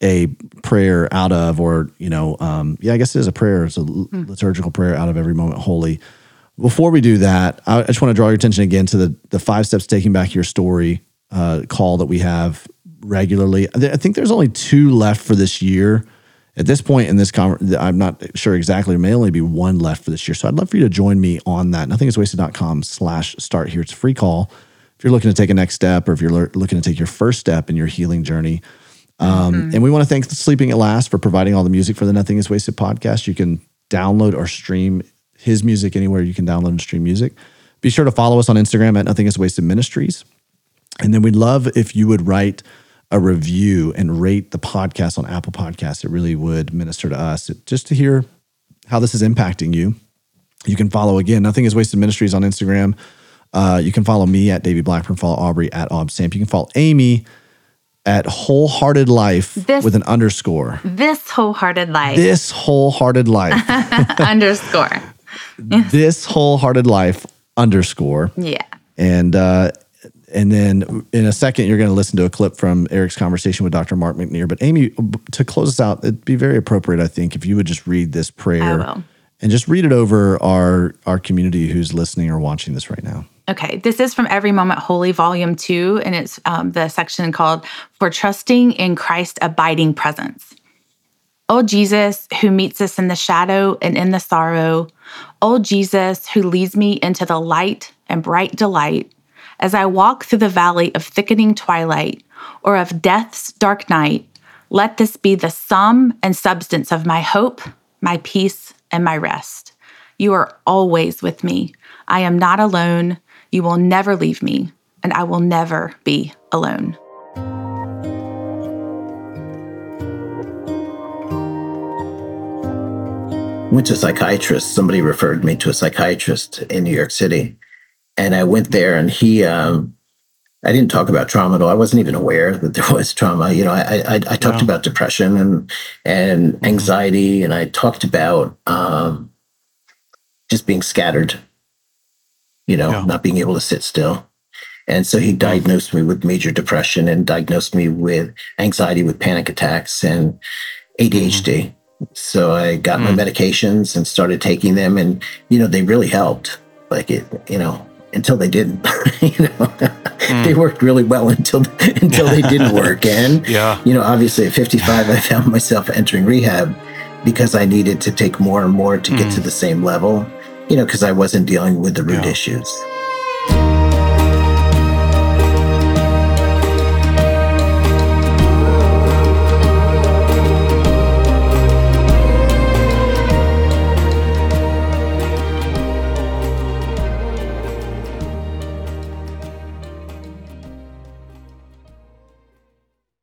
a prayer out of, or, you know, um, yeah, I guess it is a prayer. It's a hmm. liturgical prayer out of every moment holy. Before we do that, I just want to draw your attention again to the, the five steps taking back your story uh, call that we have regularly. I think there's only two left for this year. At this point in this conference, I'm not sure exactly. There may only be one left for this year. So I'd love for you to join me on that. Nothingiswasted.com slash start here. It's a free call. If you're looking to take a next step or if you're looking to take your first step in your healing journey. Um, mm-hmm. And we want to thank Sleeping at Last for providing all the music for the Nothing is Wasted podcast. You can download or stream his music anywhere you can download and stream music. Be sure to follow us on Instagram at Nothing is Wasted Ministries. And then we'd love if you would write a review and rate the podcast on Apple Podcasts. It really would minister to us just to hear how this is impacting you. You can follow again, Nothing is Wasted Ministries on Instagram. Uh, you can follow me at Davey Blackburn, follow Aubrey at Samp. You can follow Amy at Wholehearted Life this, with an underscore. This Wholehearted Life. This Wholehearted Life. underscore. this Wholehearted Life underscore. Yeah. And uh, and then in a second, you're going to listen to a clip from Eric's conversation with Dr. Mark McNear. But Amy, to close us out, it'd be very appropriate, I think, if you would just read this prayer and just read it over our our community who's listening or watching this right now. Okay, this is from Every Moment Holy, Volume Two, and it's um, the section called "For Trusting in Christ's Abiding Presence." Oh Jesus, who meets us in the shadow and in the sorrow. Oh Jesus, who leads me into the light and bright delight as I walk through the valley of thickening twilight or of death's dark night, let this be the sum and substance of my hope, my peace, and my rest. You are always with me. I am not alone. You will never leave me, and I will never be alone. Went to a psychiatrist. Somebody referred me to a psychiatrist in New York City and I went there, and he, um, I didn't talk about trauma at all. I wasn't even aware that there was trauma. You know, I I, I talked wow. about depression and and mm-hmm. anxiety, and I talked about um, just being scattered. You know, yeah. not being able to sit still. And so he diagnosed me with major depression and diagnosed me with anxiety with panic attacks and ADHD. Mm-hmm. So I got mm-hmm. my mm. medications and started taking them and you know they really helped. Like it, you know, until they didn't. you know, mm. they worked really well until until they didn't work. And yeah. you know, obviously at 55, I found myself entering rehab because I needed to take more and more to mm. get to hmm. the same level. You know, because I wasn't dealing with the root yeah. issues.